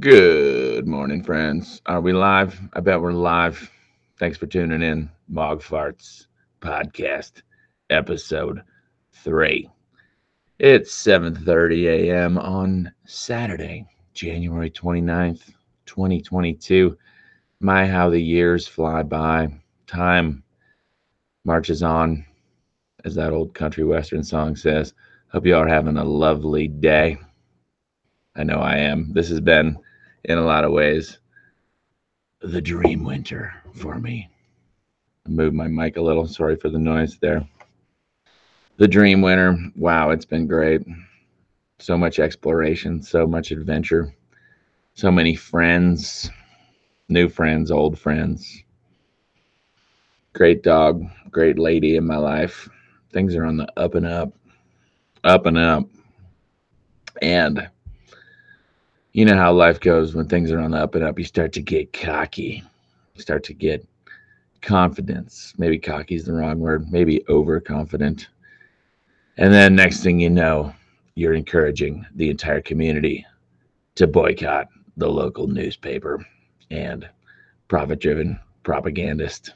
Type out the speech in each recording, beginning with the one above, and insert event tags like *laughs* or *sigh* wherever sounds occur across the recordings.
Good morning, friends. Are we live? I bet we're live. Thanks for tuning in. Mogfarts Podcast, episode three. It's 7:30 a.m. on Saturday, January 29th, 2022. My how the years fly by. Time marches on, as that old country western song says. Hope you all are having a lovely day. I know I am. This has been in a lot of ways the dream winter for me. I moved my mic a little. Sorry for the noise there. The dream winter. Wow, it's been great. So much exploration, so much adventure, so many friends, new friends, old friends. Great dog, great lady in my life. Things are on the up and up, up and up. And you know how life goes when things are on the up and up. You start to get cocky, you start to get confidence. Maybe cocky is the wrong word, maybe overconfident. And then next thing you know, you're encouraging the entire community to boycott the local newspaper and profit driven propagandist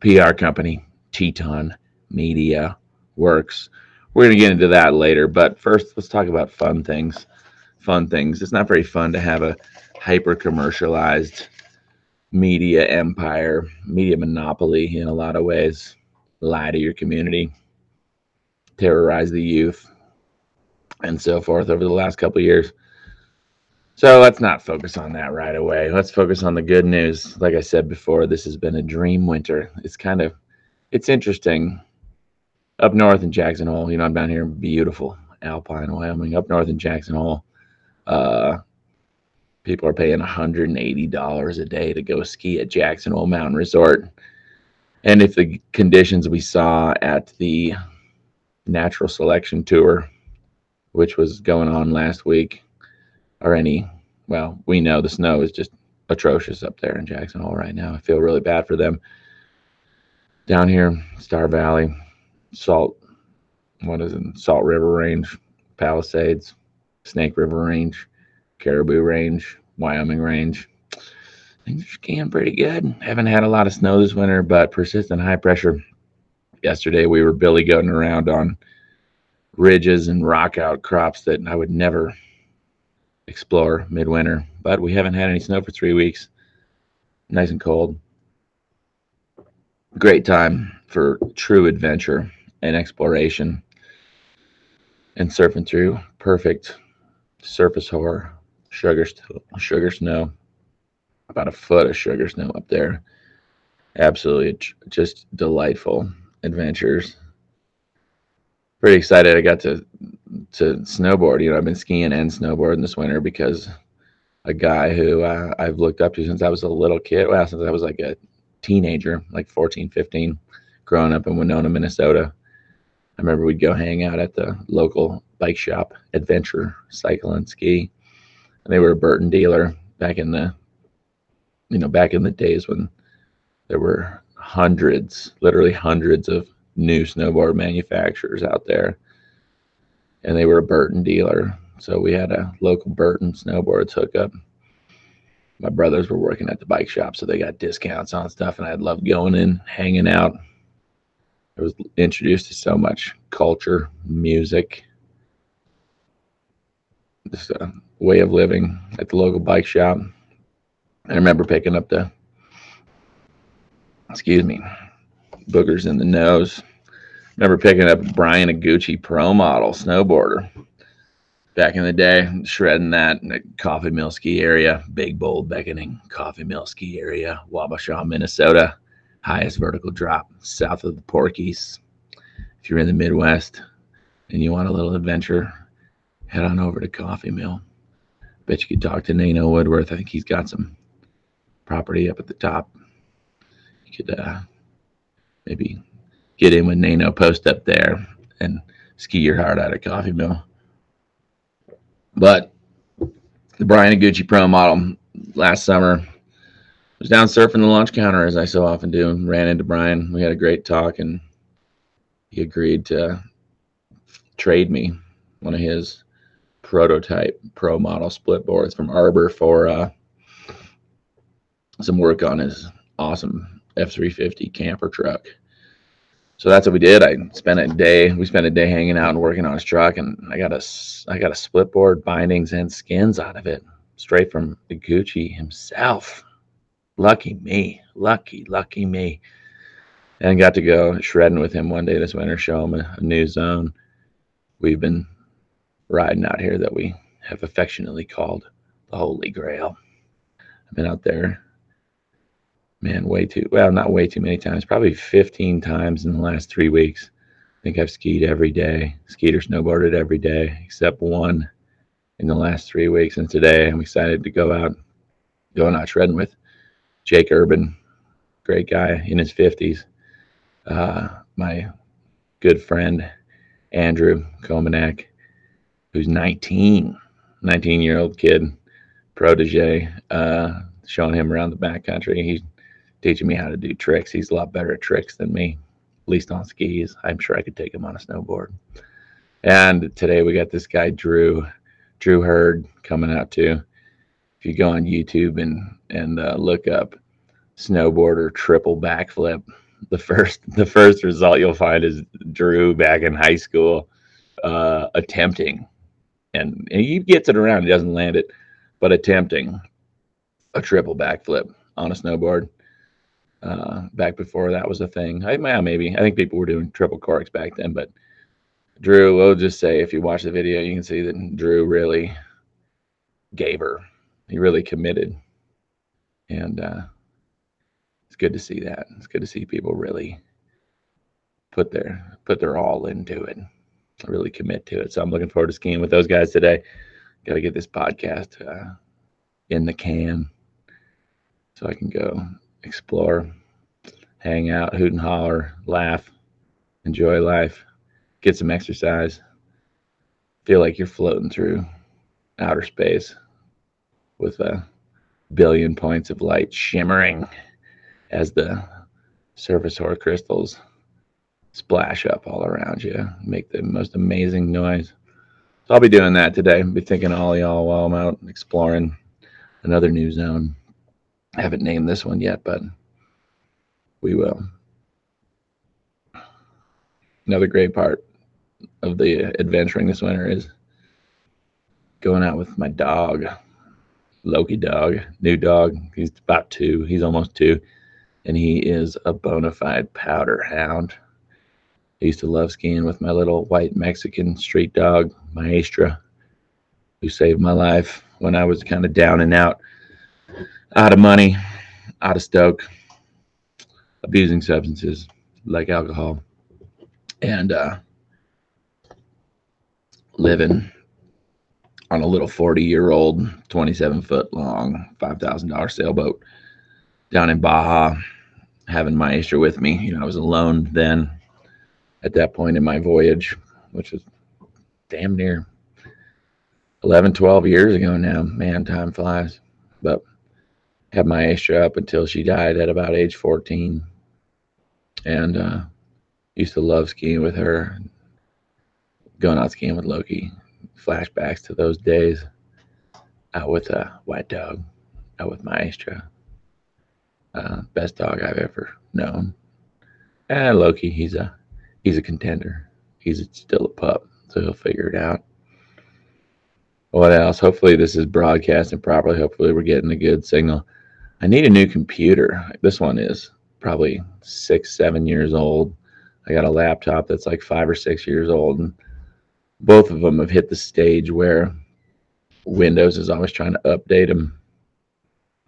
PR company, Teton Media Works. We're going to get into that later, but first, let's talk about fun things fun things. It's not very fun to have a hyper commercialized media empire, media monopoly in a lot of ways, lie to your community, terrorize the youth, and so forth over the last couple years. So let's not focus on that right away. Let's focus on the good news. Like I said before, this has been a dream winter. It's kind of it's interesting. Up north in Jackson Hole, you know, I'm down here in beautiful Alpine, Wyoming. Up north in Jackson Hole, uh, people are paying $180 a day to go ski at Jackson Hole Mountain Resort. And if the conditions we saw at the natural selection tour, which was going on last week, are any, well, we know the snow is just atrocious up there in Jackson Hole right now. I feel really bad for them. Down here, Star Valley, Salt, what is it? Salt River Range, Palisades, Snake River Range, Caribou Range, Wyoming Range. Things are skiing pretty good. Haven't had a lot of snow this winter, but persistent high pressure. Yesterday we were billy goating around on ridges and rock outcrops that I would never explore midwinter, but we haven't had any snow for three weeks. Nice and cold. Great time for true adventure and exploration and surfing through perfect surface hoar, sugar, sugar snow, about a foot of sugar snow up there. Absolutely just delightful adventures. Pretty excited. I got to to snowboard. You know, I've been skiing and snowboarding this winter because a guy who uh, I've looked up to since I was a little kid. Well, since I was like a teenager, like 14, 15, growing up in Winona, Minnesota. I remember we'd go hang out at the local bike shop, Adventure Cycle and Ski. And they were a Burton dealer back in the, you know, back in the days when there were hundreds, literally hundreds of new snowboard manufacturers out there. And they were a Burton dealer. So we had a local Burton snowboards hookup. My brothers were working at the bike shop, so they got discounts on stuff, and I'd love going in, hanging out. I was introduced to so much culture, music, this a way of living at the local bike shop. I remember picking up the, excuse me, boogers in the nose. Remember picking up Bryan Iguchi Pro Model snowboarder back in the day, shredding that in the Coffee Mill ski area, big, bold, beckoning Coffee Mill ski area, Wabasha, Minnesota, highest vertical drop south of the Porkies. If you're in the Midwest and you want a little adventure, head on over to Coffee Mill. Bet you could talk to Nano Woodworth. I think he's got some property up at the top. You could uh, maybe get in with Nano, post up there, and ski your heart out of Coffee Mill. But the Bryan Iguchi Pro model last summer was down surfing the lunch counter as I so often do. and Ran into Bryan. We had a great talk, and he agreed to trade me one of his prototype pro model split boards from Arbor for uh, some work on his awesome F three fifty camper truck. So that's what we did. I spent a day. We spent a day hanging out and working on his truck, and I got a I got a split board bindings and skins out of it, straight from the Gucci himself. Lucky me, lucky, lucky me. And got to go shredding with him one day this winter, show him a, a new zone. We've been riding out here that we have affectionately called the Holy Grail. I've been out there man, way too well, not way too many times, probably 15 times in the last three weeks. I think I've skied every day, skied or snowboarded every day, except one in the last three weeks. And today I'm excited to go out, going out shredding with Jake Urban, great guy in his 50s. Uh, my good friend Andrew Komanek, who's 19, 19 year old kid, protege, uh, showing him around the backcountry. He's teaching me how to do tricks. He's a lot better at tricks than me, at least on skis. I'm sure I could take him on a snowboard. And today we got this guy Drew, Drew Hurd coming out too. If you go on YouTube and and uh, look up snowboarder triple backflip, the first the first result you'll find is Drew back in high school uh, attempting, and, he gets it around. He doesn't land it, but attempting a triple backflip on a snowboard uh, back before that was a thing. I, yeah, maybe. I think people were doing triple corks back then, but Drew, we'll just say if you watch the video, you can see that Drew really gave her. He really committed. And uh, it's good to see that. It's good to see people really put their put their all into it, really commit to it. So I'm looking forward to skiing with those guys today. Got to get this podcast uh, in the can so I can go explore, hang out, hoot and holler, laugh, enjoy life, get some exercise, feel like you're floating through outer space with a billion points of light shimmering as the surface hoar crystals splash up all around you, make the most amazing noise. So I'll be doing that today. I'll be thinking all y'all while I'm out exploring another new zone. I haven't named this one yet, but we will. Another great part of the adventuring this winter is going out with my dog, Loki dog, new dog. He's about two. He's almost two, and he is a bona fide powder hound. I used to love skiing with my little white Mexican street dog, Maestra, who saved my life when I was kind of down and out out of money, out of stoke, abusing substances like alcohol, and uh, living on a little 40 year old, 27 foot long, $5,000 sailboat down in Baja, having Maestra with me. You know, I was alone then at that point in my voyage, which was damn near 11, 12 years ago now. Man, time flies. But had Maestra up until she died at about age 14. And uh, used to love skiing with her, going out skiing with Loki. Flashbacks to those days out with a white dog, out with Maestra. Uh, best dog I've ever known. And Loki, he's a he's a contender. He's still a pup, so he'll figure it out. What else? Hopefully this is broadcasting properly. Hopefully we're getting a good signal. I need a new computer. This one is probably six, seven years old. I got a laptop that's like five or six years old. And both of them have hit the stage where Windows is always trying to update them.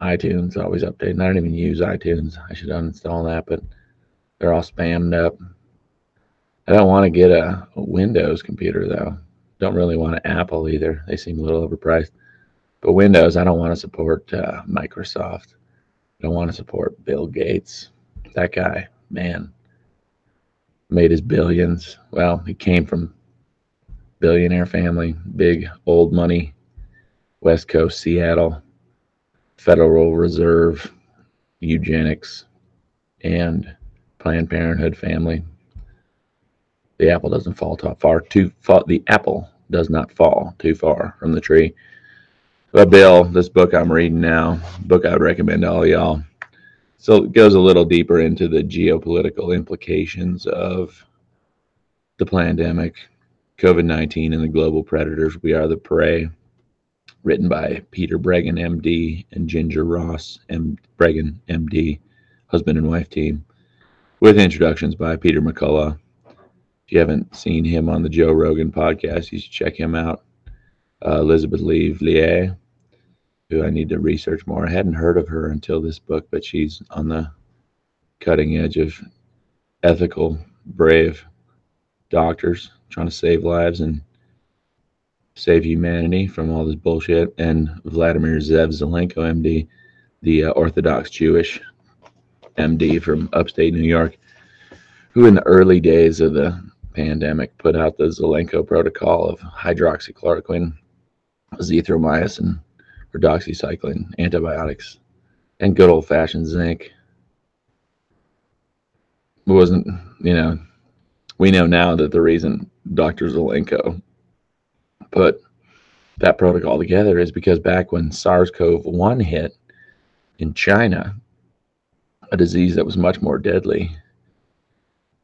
iTunes always updating. I don't even use iTunes. I should uninstall that, but they're all spammed up. I don't want to get a, Windows computer though. Don't really want an Apple either. They seem a little overpriced. But Windows, I don't want to support uh, Microsoft. I don't want to support Bill Gates. That guy, man, made his billions. Well, he came from billionaire family, big old money, West Coast, Seattle, Federal Reserve, eugenics, and Planned Parenthood family. The apple doesn't fall too far too far. The apple does not fall too far from the tree. But Bill, this book I'm reading now, book I would recommend to all y'all. So it goes a little deeper into the geopolitical implications of the pandemic, COVID 19, and the global predators. We are the prey. Written by Peter Breggin, MD, and Ginger Ross, M. Breggin, MD, husband and wife team, with introductions by Peter McCullough. If you haven't seen him on the Joe Rogan podcast, you should check him out. Uh, Elizabeth Lee who I need to research more. I hadn't heard of her until this book, but she's on the cutting edge of ethical, brave doctors trying to save lives and save humanity from all this bullshit. And Vladimir Zev Zelenko, MD, the uh, Orthodox Jewish MD from upstate New York, who in the early days of the pandemic put out the Zelenko protocol of hydroxychloroquine, azithromycin, doxycycline, antibiotics, and good old fashioned zinc. It wasn't, you know, we know now that the reason Dr. Zelenko put that protocol together is because back when SARS CoV 1 hit in China, a disease that was much more deadly,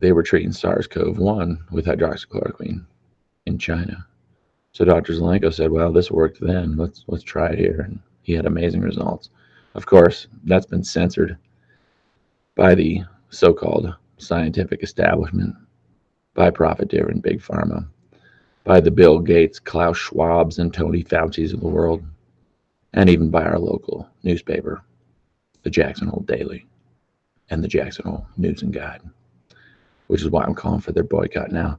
they were treating SARS CoV 1 with hydroxychloroquine in China. So Dr. Zelenko said, "Well, this worked then. Let's let's try it here." And he had amazing results. Of course, that's been censored by the so-called scientific establishment, by profit-driven big pharma, by the Bill Gates, Klaus Schwabs, and Tony Fauci's of the world, and even by our local newspaper, the Jackson Hole Daily, and the Jackson Hole News and Guide, which is why I'm calling for their boycott now.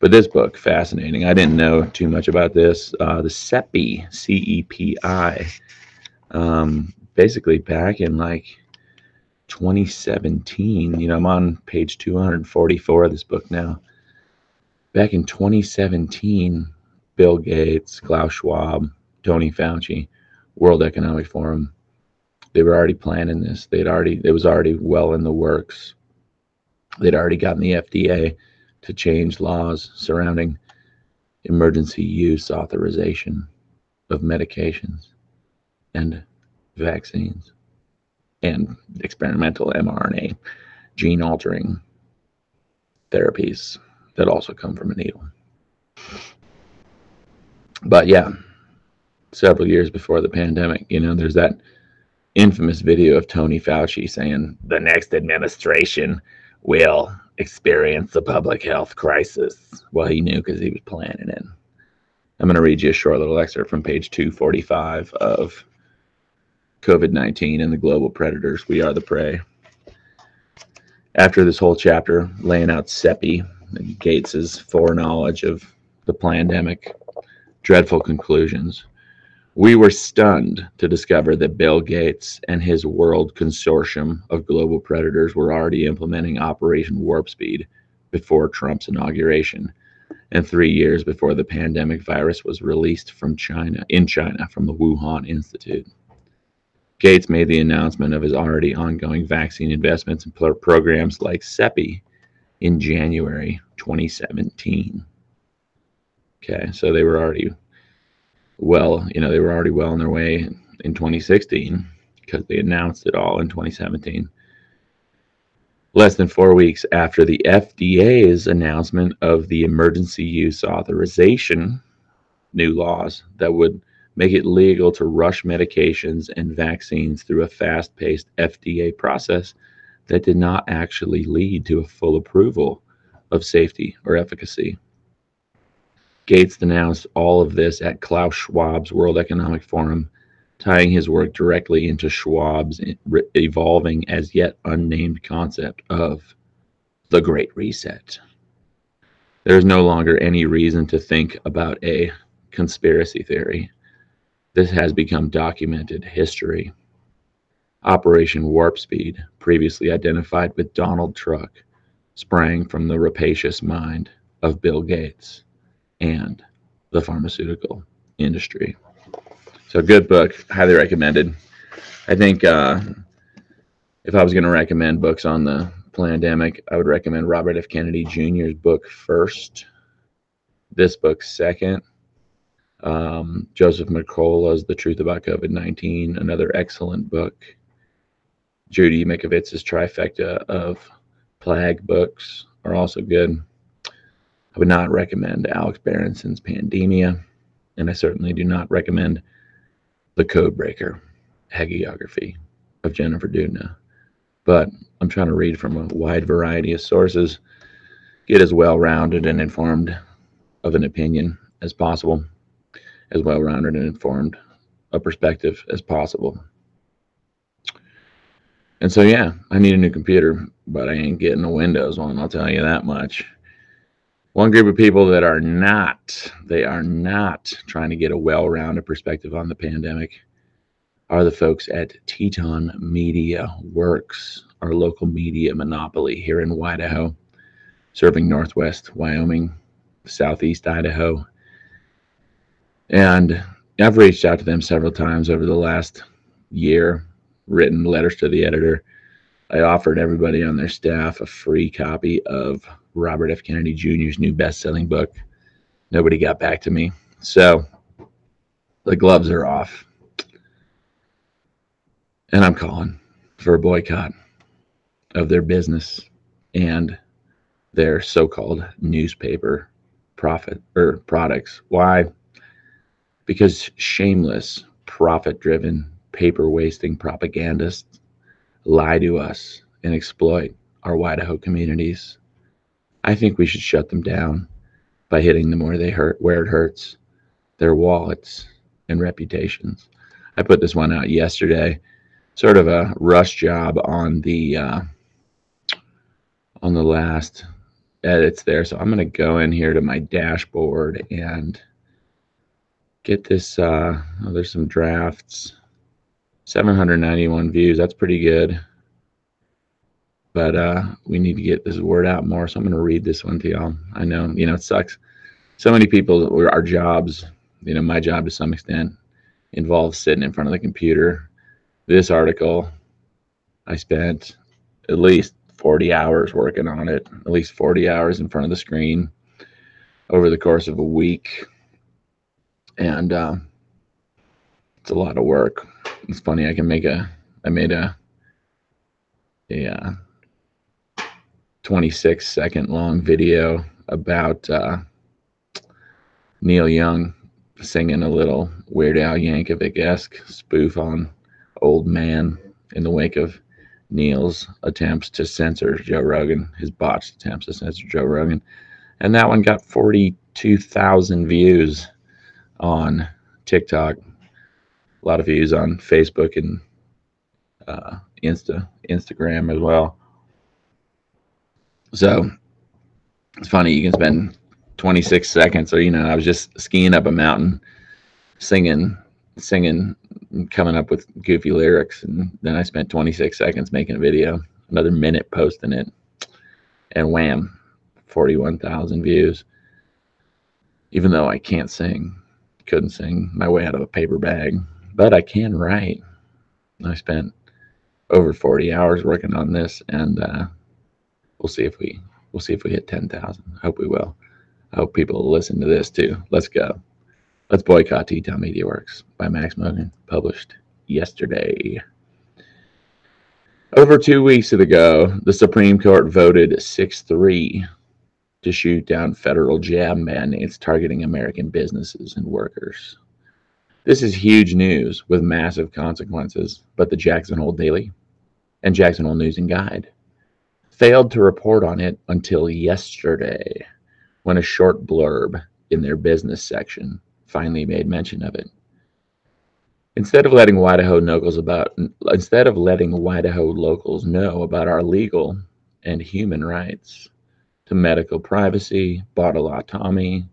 But this book, fascinating. I didn't know too much about this. Uh, the CEPI, C E P I, um, basically back in like 2017. You know, I'm on page 244 of this book now. Back in 2017, Bill Gates, Klaus Schwab, Tony Fauci, World Economic Forum, they were already planning this. They'd already, it was already well in the works. They'd already gotten the FDA to change laws surrounding emergency use authorization of medications and vaccines and experimental mRNA gene altering therapies that also come from a needle. But yeah, several years before the pandemic, you know, there's that infamous video of Tony Fauci saying the next administration will experience a public health crisis. Well, he knew because he was planning it. I'm going to read you a short little excerpt from page 245 of COVID 19 and the global predators. We are the prey. After this whole chapter, laying out CEPI and Gates's foreknowledge of the pandemic, dreadful conclusions. We were stunned to discover that Bill Gates and his world consortium of global predators were already implementing Operation Warp Speed before Trump's inauguration and three years before the pandemic virus was released from China in China from the Wuhan Institute. Gates made the announcement of his already ongoing vaccine investments and programs like CEPI in January 2017. Okay, so they were already well, you know, they were already well on their way in 2016 because they announced it all in 2017. Less than four weeks after the FDA's announcement of the emergency use authorization new laws that would make it legal to rush medications and vaccines through a fast paced FDA process that did not actually lead to a full approval of safety or efficacy. Gates denounced all of this at Klaus Schwab's World Economic Forum, tying his work directly into Schwab's evolving as yet unnamed concept of the Great Reset. There is no longer any reason to think about a conspiracy theory. This has become documented history. Operation Warp Speed, previously identified with Donald Trump, sprang from the rapacious mind of Bill Gates and the pharmaceutical industry. So, good book, highly recommended. I think uh, if I was going to recommend books on the pandemic, I would recommend Robert F. Kennedy Jr.'s book first, this book second, Um, Joseph Mercola's The Truth About COVID 19, another excellent book. Judy Mikovits's trifecta of plague books are also good. I would not recommend Alex Berenson's Pandemia, and I certainly do not recommend The Codebreaker hagiography of Jennifer Doudna. But I'm trying to read from a wide variety of sources, get as well rounded and informed of an opinion as possible, as well rounded and informed a perspective as possible. And so, yeah, I need a new computer, but I ain't getting a Windows one, I'll tell you that much. One group of people that are not, they are not trying to get a well rounded perspective on the pandemic are the folks at Teton Media Works, our local media monopoly here in Idaho, serving Northwest Wyoming, Southeast Idaho. And I've reached out to them several times over the last year, written letters to the editor. I offered everybody on their staff a free copy of Robert F. Kennedy Jr.'s new best selling book. Nobody got back to me. So the gloves are off. And I'm calling for a boycott of their business and their so-called newspaper profit or products. Why? Because shameless, profit-driven, paper-wasting propagandists lie to us and exploit our Idaho communities. I think we should shut them down by hitting them where they hurt, where it hurts, their wallets and reputations. I put this one out yesterday sort of a rush job on the uh, on the last edits there. So I'm going to go in here to my dashboard and get this. Uh, oh, there's some drafts. 791 views. That's pretty good. But uh, we need to get this word out more. So I'm going to read this one to y'all. I know, you know, it sucks. So many people, our jobs, you know, my job to some extent involves sitting in front of the computer this article, I spent at least 40 hours working on it, at least 40 hours in front of the screen over the course of a week. And uh, it's a lot of work. It's funny, I can make a, I made a, a uh, 26 second long video about uh, Neil Young singing a little Weird Al Yankovic esque spoof on old man in the wake of Neil's attempts to censor Joe Rogan, his botched attempts to censor Joe Rogan. And that one got 42,000 views on TikTok, a lot of views on Facebook and uh, Insta, Instagram as well. So it's funny, you can spend 26 seconds, or, you know, I was just skiing up a mountain singing, singing coming up with goofy lyrics, and then I spent 26 seconds making a video, another minute posting it, and wham, 41,000 views. Even though I can't sing, couldn't sing my way out of a paper bag, but I can write. I spent over 40 hours working on this, and uh, we'll see if we we'll see if we hit 10,000. Hope we will. I hope people listen to this too. Let's go. Let's Boycott Teton Media Works by Max Mogren, published yesterday. Over two weeks ago, the Supreme Court voted 6 3 to shoot down federal jab mandates targeting American businesses and workers. This is huge news with massive consequences, but the Jackson Hole Daily and Jackson Hole News and Guide failed to report on it until yesterday when a short blurb in their business section finally made mention of it. Instead of letting Idaho locals about instead of letting Idaho locals know about our legal and human rights to medical privacy, bodily autonomy,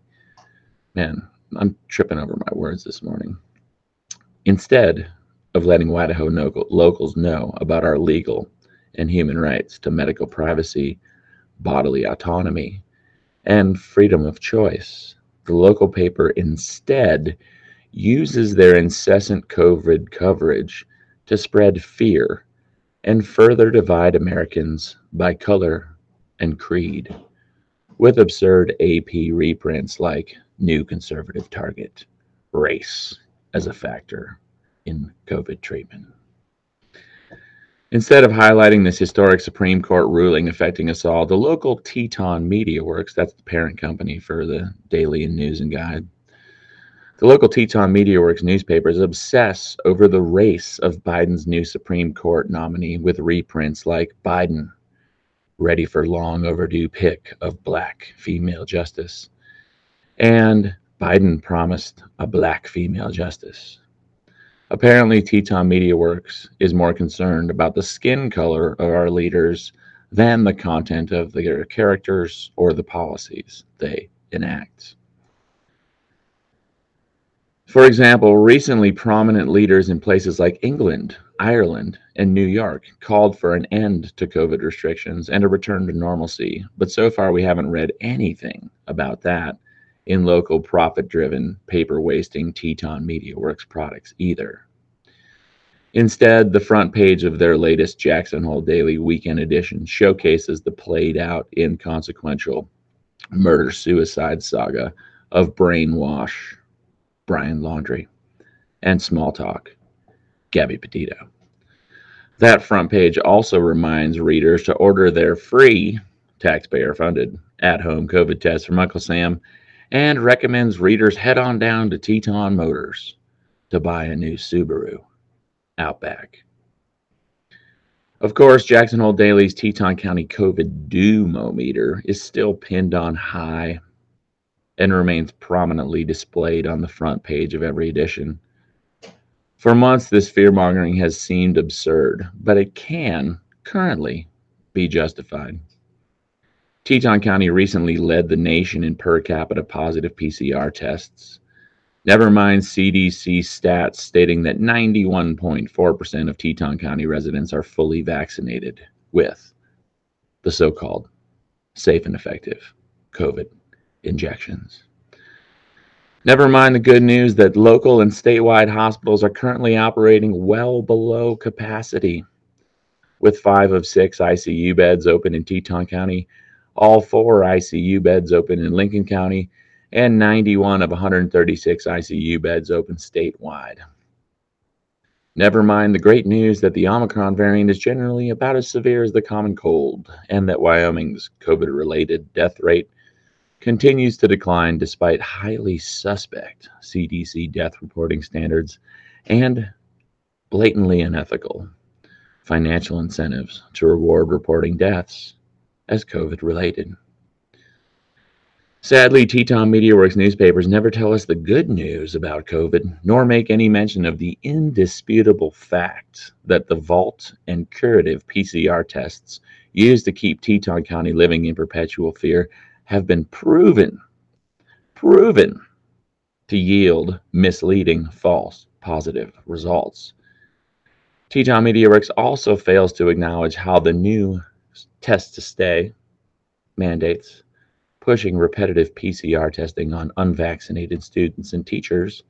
man, I'm tripping over my words this morning. Instead of letting Idaho locals know about our legal and human rights to medical privacy, bodily autonomy, and freedom of choice, the local paper instead uses their incessant COVID coverage to spread fear and further divide Americans by color and creed with absurd AP reprints like New Conservative Target race as a factor in COVID treatment. Instead of highlighting this historic Supreme Court ruling affecting us all, the local Teton Media Works, that's the parent company for the Daily and News and Guide, the local Teton Media Works newspapers obsess over the race of Biden's new Supreme Court nominee with reprints like Biden, ready for long overdue pick of black female justice, and Biden promised a black female justice. Apparently, Teton Media Works is more concerned about the skin color of our leaders than the content of their characters or the policies they enact. For example, recently prominent leaders in places like England, Ireland, and New York called for an end to COVID restrictions and a return to normalcy, but so far we haven't read anything about that in local profit driven, paper wasting Teton Media Works products either. Instead, the front page of their latest Jackson Hole Daily Weekend Edition showcases the played out, inconsequential murder suicide saga of Brainwash, Brian Laundrie, and Small Talk, Gabby Petito. That front page also reminds readers to order their free, taxpayer funded, at home COVID test from Uncle Sam and recommends readers head on down to Teton Motors to buy a new Subaru Outback. Of course, Jackson Hole Daily's Teton County COVID doomometer is still pinned on high and remains prominently displayed on the front page of every edition. For months, this fear mongering has seemed absurd, but it can currently be justified. Teton County recently led the nation in per capita positive PCR tests. Never mind CDC stats stating that 91.4% of Teton County residents are fully vaccinated with the so called safe and effective COVID injections. Never mind the good news that local and statewide hospitals are currently operating well below capacity, with five of six ICU beds open in Teton County all four ICU beds open in Lincoln County, and 91 of 136 ICU beds open statewide. Never mind the great news that the Omicron variant is generally about as severe as the common cold, and that Wyoming's COVID related death rate continues to decline despite highly suspect CDC death reporting standards and blatantly unethical financial incentives to reward reporting deaths as COVID related. Sadly, Teton Media Works newspapers never tell us the good news about COVID, nor make any mention of the indisputable fact that the vault and curative PCR tests used to keep Teton County living in perpetual fear have been proven, proven to yield misleading false positive results. Teton Media Works also fails to acknowledge how the new test to stay mandates, pushing repetitive PCR testing on unvaccinated students and teachers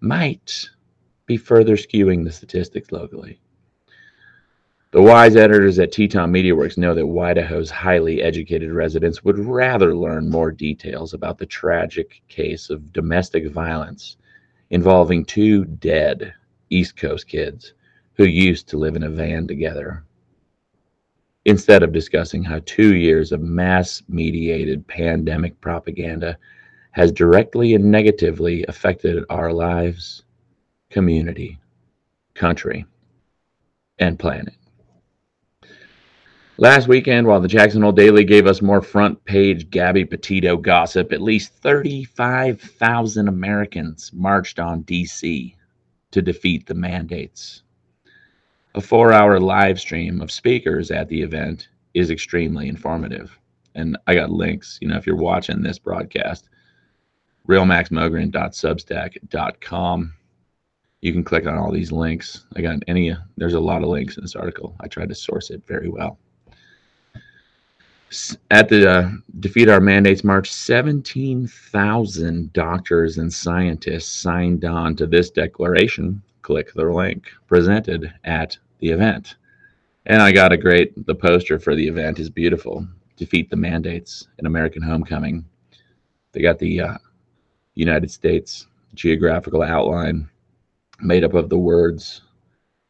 might be further skewing the statistics locally. The wise editors at Teton Media Works know that Idaho's highly educated residents would rather learn more details about the tragic case of domestic violence involving two dead East Coast kids who used to live in a van together instead of discussing how two years of mass mediated pandemic propaganda has directly and negatively affected our lives, community, country, and planet. Last weekend, while the Jackson Hole Daily gave us more front page Gabby Petito gossip, at least 35,000 Americans marched on DC to defeat the mandates a four hour live stream of speakers at the event is extremely informative. And I got links, you know, if you're watching this broadcast, realmaxmogren.substack.com. You can click on all these links. I got any, there's a lot of links in this article. I tried to source it very well. At the uh, Defeat Our Mandates March, 17,000 doctors and scientists signed on to this declaration click the link presented at the event. And I got a great, the poster for the event is beautiful. Defeat the Mandates, an American Homecoming. They got the uh, United States geographical outline made up of the words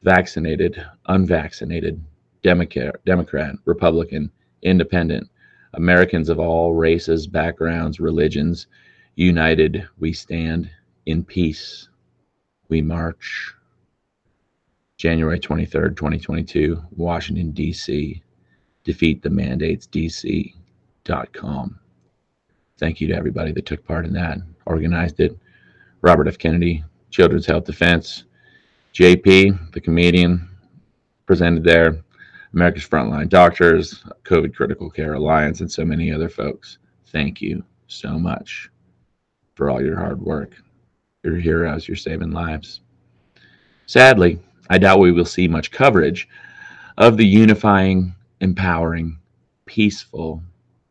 vaccinated, unvaccinated, Democrat, Democrat, Republican, Independent, Americans of all races, backgrounds, religions, united we stand in peace. We march. January 23rd, 2022, Washington, D.C. Defeat the mandates, DC.com. Thank you to everybody that took part in that, organized it. Robert F. Kennedy, Children's Health Defense, JP, the comedian, presented there, America's Frontline Doctors, COVID Critical Care Alliance, and so many other folks. Thank you so much for all your hard work. You're heroes, you're saving lives. Sadly, I doubt we will see much coverage of the unifying, empowering, peaceful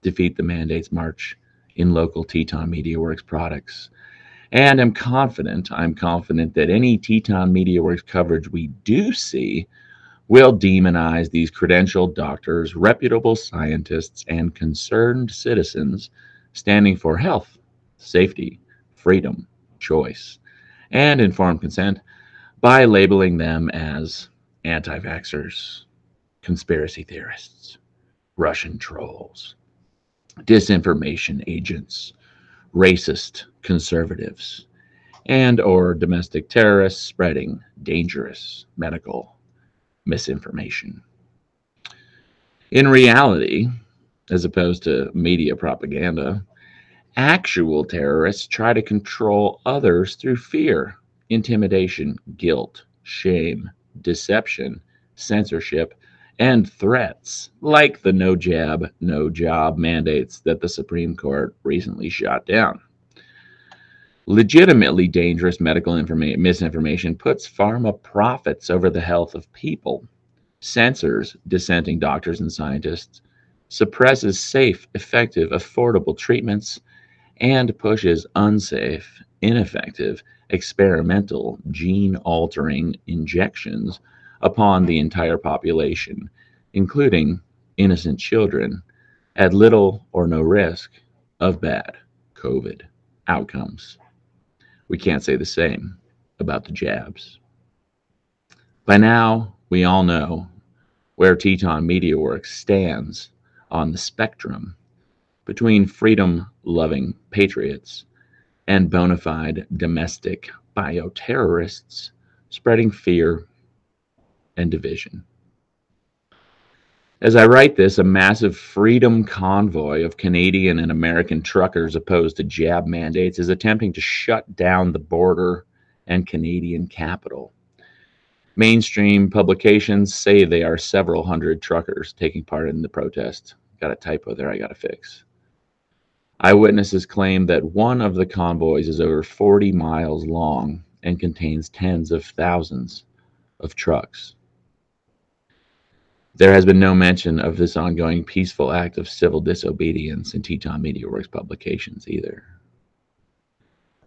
Defeat the Mandates March in local Teton Media Works products. And I'm confident, I'm confident that any Teton Media Works coverage we do see will demonize these credentialed doctors, reputable scientists, and concerned citizens standing for health, safety, freedom, choice, and informed consent by labeling them as anti vaxxers, conspiracy theorists, Russian trolls, disinformation agents, racist conservatives, and or domestic terrorists spreading dangerous medical misinformation. In reality, as opposed to media propaganda, actual terrorists try to control others through fear, intimidation, guilt, shame, deception, censorship, and threats, like the no jab, no job mandates that the Supreme Court recently shot down. Legitimately dangerous medical misinformation puts pharma profits over the health of people, censors dissenting doctors and scientists, suppresses safe, effective, affordable treatments, and pushes unsafe, ineffective, experimental, gene altering injections upon the entire population, including innocent children, at little or no risk of bad COVID outcomes. We can't say the same about the jabs. By now, we all know where Teton Media Works stands on the spectrum between freedom loving patriots and bona fide domestic bioterrorists spreading fear and division. As I write this, a massive freedom convoy of Canadian and American truckers opposed to jab mandates is attempting to shut down the border and Canadian capital. Mainstream publications say they are several hundred truckers taking part in the protest. Got a typo there I got to fix. Eyewitnesses claim that one of the convoys is over 40 miles long and contains tens of thousands of trucks. There has been no mention of this ongoing peaceful act of civil disobedience in Teton Media Works publications either.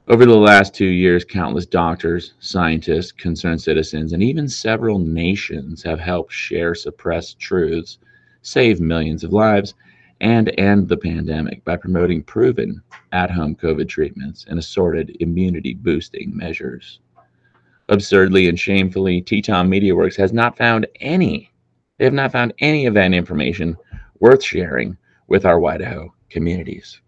Over the last two years, countless doctors, scientists, concerned citizens, and even several nations have helped share suppressed truths, save millions of lives, and end the pandemic by promoting proven at home COVID treatments and assorted immunity boosting measures. Absurdly and shamefully, Teton Media Works has not found any they have not found any of that information worth sharing with our Idaho communities.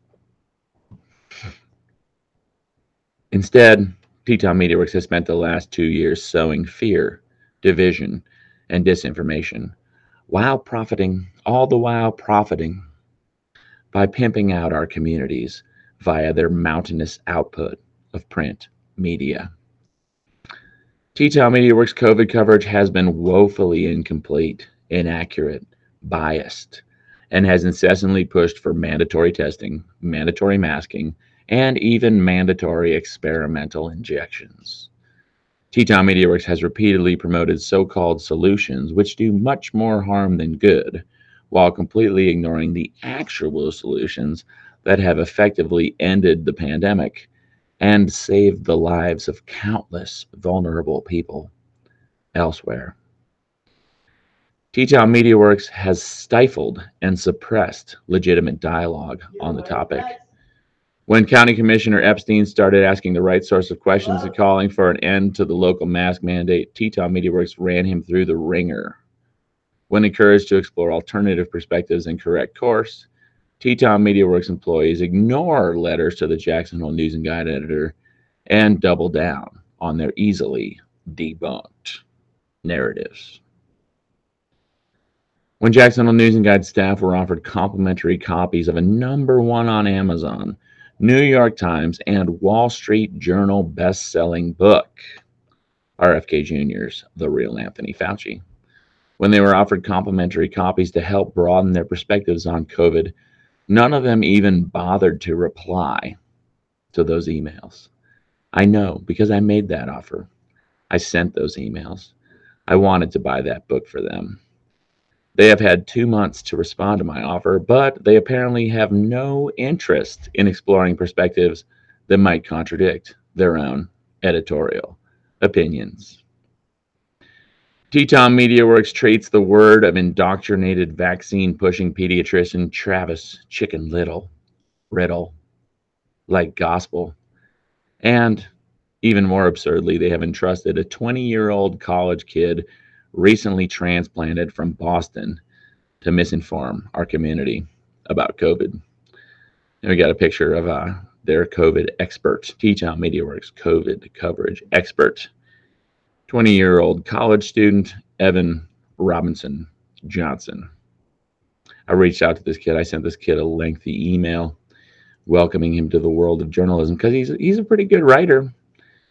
Instead, Teton MediaWorks has spent the last two years sowing fear, division, and disinformation, while profiting, all the while profiting by pimping out our communities via their mountainous output of print media. Teton MediaWorks COVID coverage has been woefully incomplete inaccurate, biased, and has incessantly pushed for mandatory testing, mandatory masking, and even mandatory experimental injections. Teton MediaWorks has repeatedly promoted so called solutions which do much more harm than good, while completely ignoring the actual solutions that have effectively ended the pandemic and saved the lives of countless vulnerable people elsewhere. Teton Media Works has stifled and suppressed legitimate dialogue on the topic. When County Commissioner Epstein started asking the right sorts of questions and calling for an end to the local mask mandate, Teton MediaWorks ran him through the ringer. When encouraged to explore alternative perspectives and correct course, Teton MediaWorks employees ignore letters to the Jackson Hole News and Guide editor and double down on their easily debunked narratives. When Jackson Hole News and Guide staff were offered complimentary copies of a number one on Amazon, New York Times, and Wall Street Journal best-selling book, RFK Jr.'s The Real Anthony Fauci. When they were offered complimentary copies to help broaden their perspectives on COVID, none of them even bothered to reply to those emails. I know because I made that offer. I sent those emails. I wanted to buy that book for them. They have had two months to respond to my offer, but they apparently have no interest in exploring perspectives that might contradict their own editorial opinions. Teton MediaWorks treats the word of indoctrinated vaccine pushing pediatrician Travis Chicken Little Riddell like gospel. And even more absurdly, they have entrusted a 20 year old college kid recently transplanted from Boston to misinform our community about COVID. And we got a picture of uh, their COVID expert, Teton MediaWorks COVID coverage expert, 20 year old college student, Evan Robinson Johnson. I reached out to this kid. I sent this kid a lengthy email welcoming him to the world of journalism because he's he's a pretty good writer.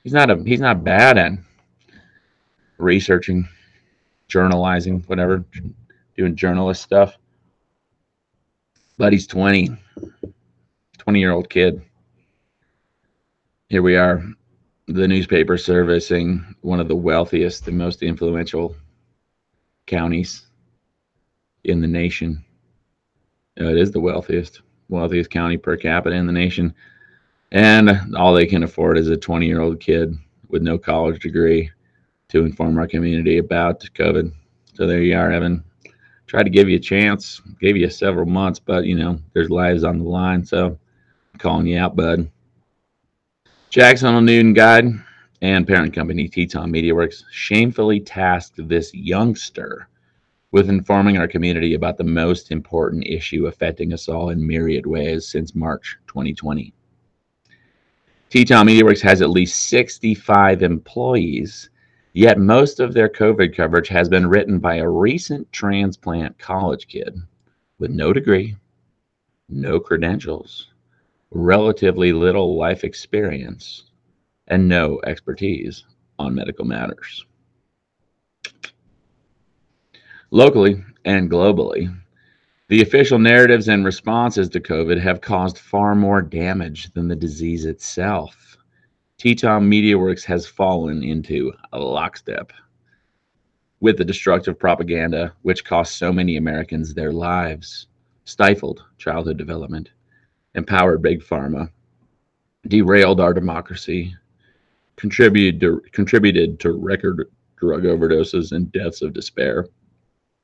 He's not a he's not bad at researching journalizing, whatever, doing journalist stuff. But he's 20, 20 year old kid. Here we are, the newspaper servicing one of the wealthiest and most influential counties in the nation. Uh, it is the wealthiest, wealthiest county per capita in the nation. And all they can afford is a 20 year old kid with no college degree to inform our community about COVID. So there you are, Evan. Tried to give you a chance, gave you several months, but you know, there's lives on the line. So I'm calling you out, bud. Jackson Hole News and Guide and parent company Teton MediaWorks shamefully tasked this youngster with informing our community about the most important issue affecting us all in myriad ways since March 2020. Teton MediaWorks has at least 65 employees Yet most of their COVID coverage has been written by a recent transplant college kid with no degree, no credentials, relatively little life experience, and no expertise on medical matters. Locally and globally, the official narratives and responses to COVID have caused far more damage than the disease itself. Teton MediaWorks has fallen into a lockstep with the destructive propaganda which cost so many Americans their lives, stifled childhood development, empowered big pharma, derailed our democracy, contributed to, contributed to record drug overdoses and deaths of despair,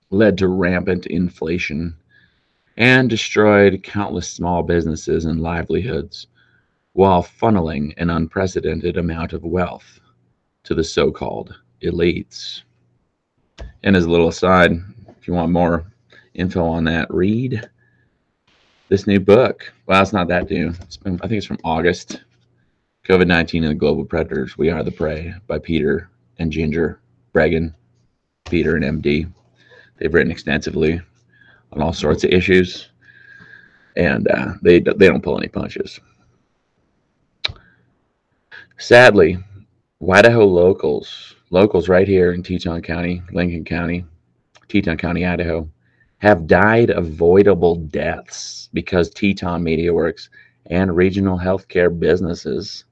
led to rampant inflation, and destroyed countless small businesses and livelihoods while funneling an unprecedented amount of wealth to the so called elites. And as a little aside, if you want more info on that, read this new book. Well, it's not that new. It's been, I think it's from August. COVID 19 and the Global Predators We Are the Prey by Peter and Ginger Breggin, Peter and MD. They've written extensively on all sorts of issues, and uh, they, they don't pull any punches. Sadly, Idaho locals, locals right here in Teton County, Lincoln County, Teton County, Idaho, have died avoidable deaths because Teton MediaWorks and regional healthcare businesses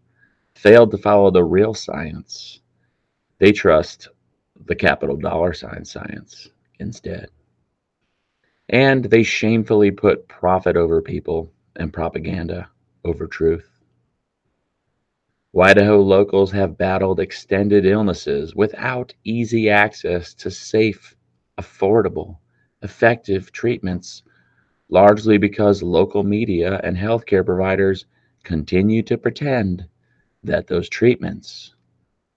failed to follow the real science. They trust the capital dollar sign science instead. And they shamefully put profit over people and propaganda over truth. Idaho locals have battled extended illnesses without easy access to safe, affordable, effective treatments, largely because local media and healthcare providers continue to pretend that those treatments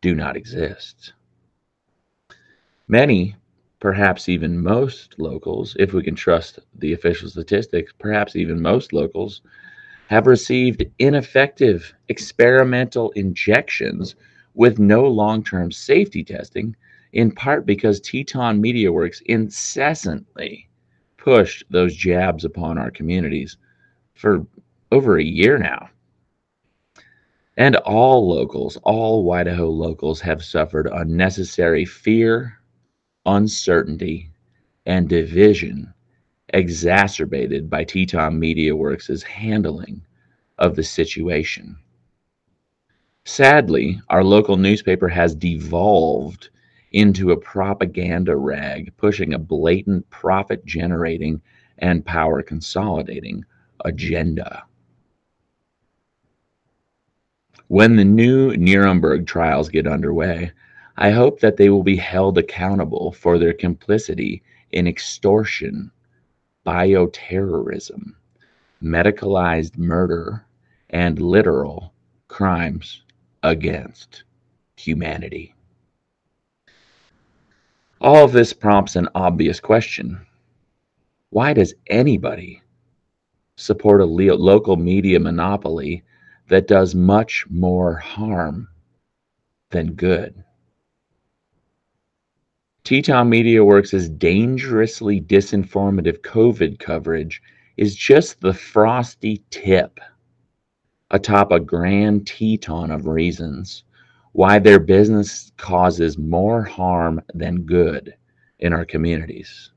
do not exist. Many, perhaps even most locals, if we can trust the official statistics, perhaps even most locals have received ineffective experimental injections with no long term safety testing, in part because Teton Media Works incessantly pushed those jabs upon our communities for over a year now. And all locals, all Idaho locals have suffered unnecessary fear, uncertainty, and division exacerbated by Teton Media Works' handling of the situation. Sadly, our local newspaper has devolved into a propaganda rag, pushing a blatant profit generating and power consolidating agenda. When the new Nuremberg trials get underway, I hope that they will be held accountable for their complicity in extortion, bioterrorism, medicalized murder, and literal crimes against humanity. All of this prompts an obvious question Why does anybody support a local media monopoly that does much more harm than good? Teton Media Works' dangerously disinformative COVID coverage is just the frosty tip atop a grand Teton of reasons why their business causes more harm than good in our communities.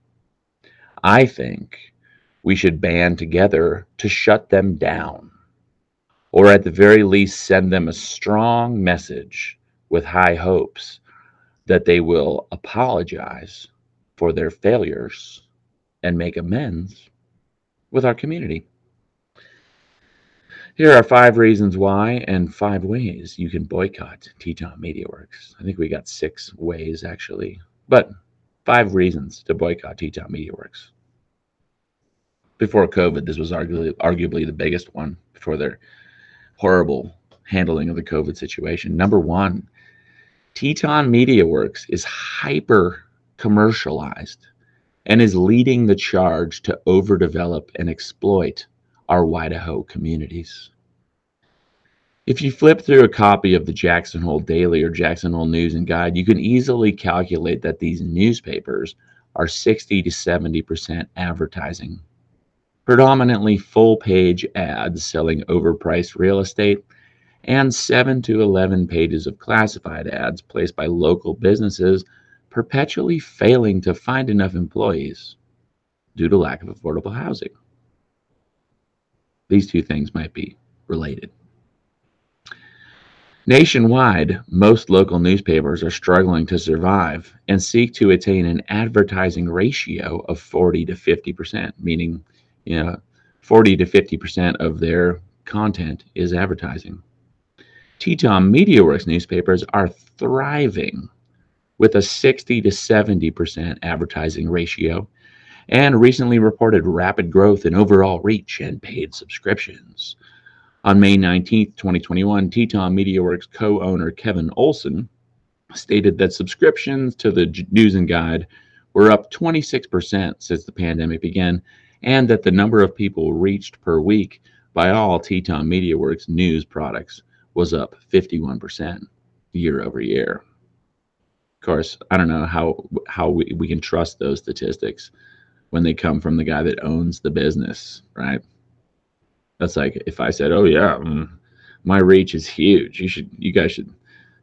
I think we should band together to shut them down, or at the very least, send them a strong message with high hopes that they will apologize for their failures and make amends with our community. Here are five reasons why and five ways you can boycott Teton Media Works. I think we got six ways actually, but five reasons to boycott Teton Media Works. Before COVID, this was arguably, arguably the biggest one before their horrible handling of the COVID situation. Number one, Teton Media Works is hyper commercialized and is leading the charge to overdevelop and exploit our Idaho communities. If you flip through a copy of the Jackson Hole Daily or Jackson Hole News and Guide, you can easily calculate that these newspapers are 60 to 70% advertising, predominantly full page ads selling overpriced real estate, and 7 to 11 pages of classified ads placed by local businesses perpetually failing to find enough employees due to lack of affordable housing. These two things might be related. Nationwide, most local newspapers are struggling to survive and seek to attain an advertising ratio of 40 to 50%, meaning, you know, 40 to 50% of their content is advertising. Teton MediaWorks newspapers are thriving with a 60 to 70% advertising ratio and recently reported rapid growth in overall reach and paid subscriptions. On May 19, 2021, Teton MediaWorks co owner Kevin Olson stated that subscriptions to the News and Guide were up 26% since the pandemic began, and that the number of people reached per week by all Teton MediaWorks news products was up 51% year over year. Of course, I don't know how how we, we can trust those statistics when they come from the guy that owns the business, right? That's like if I said, "Oh yeah, mm, my reach is huge. You should, you guys should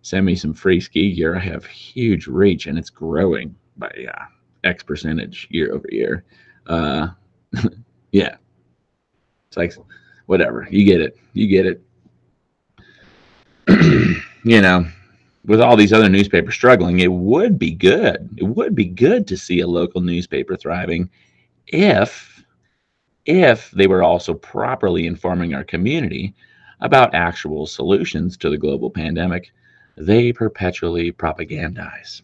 send me some free ski gear. I have huge reach and it's growing by X percentage year over year." Uh, *laughs* yeah, it's like whatever. You get it. You get it. *clears throat* you know, with all these other newspapers struggling, it would be good. It would be good to see a local newspaper thriving if if they were also properly informing our community about actual solutions to the global pandemic, they perpetually propagandize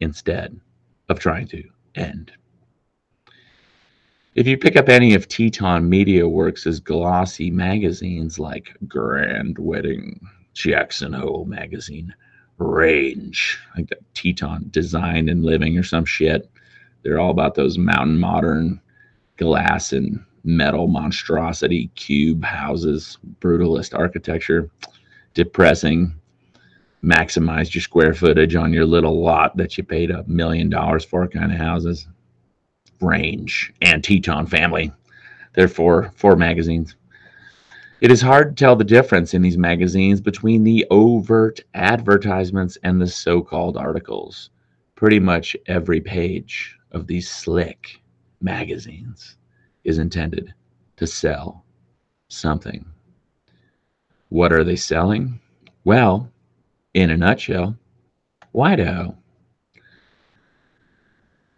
instead of trying to end. If you pick up any of Teton Media Works' glossy magazines like Grand Wedding, Jackson Hole Magazine, Range, I like Teton Design and Living or some shit, they're all about those mountain modern glass and metal monstrosity cube houses, brutalist architecture, depressing. Maximize your square footage on your little lot that you paid a million dollars for kind of houses. Range and Teton family. They're four four magazines. It is hard to tell the difference in these magazines between the overt advertisements and the so-called articles. Pretty much every page of these slick magazines is intended to sell something. What are they selling? Well, in a nutshell, Idaho.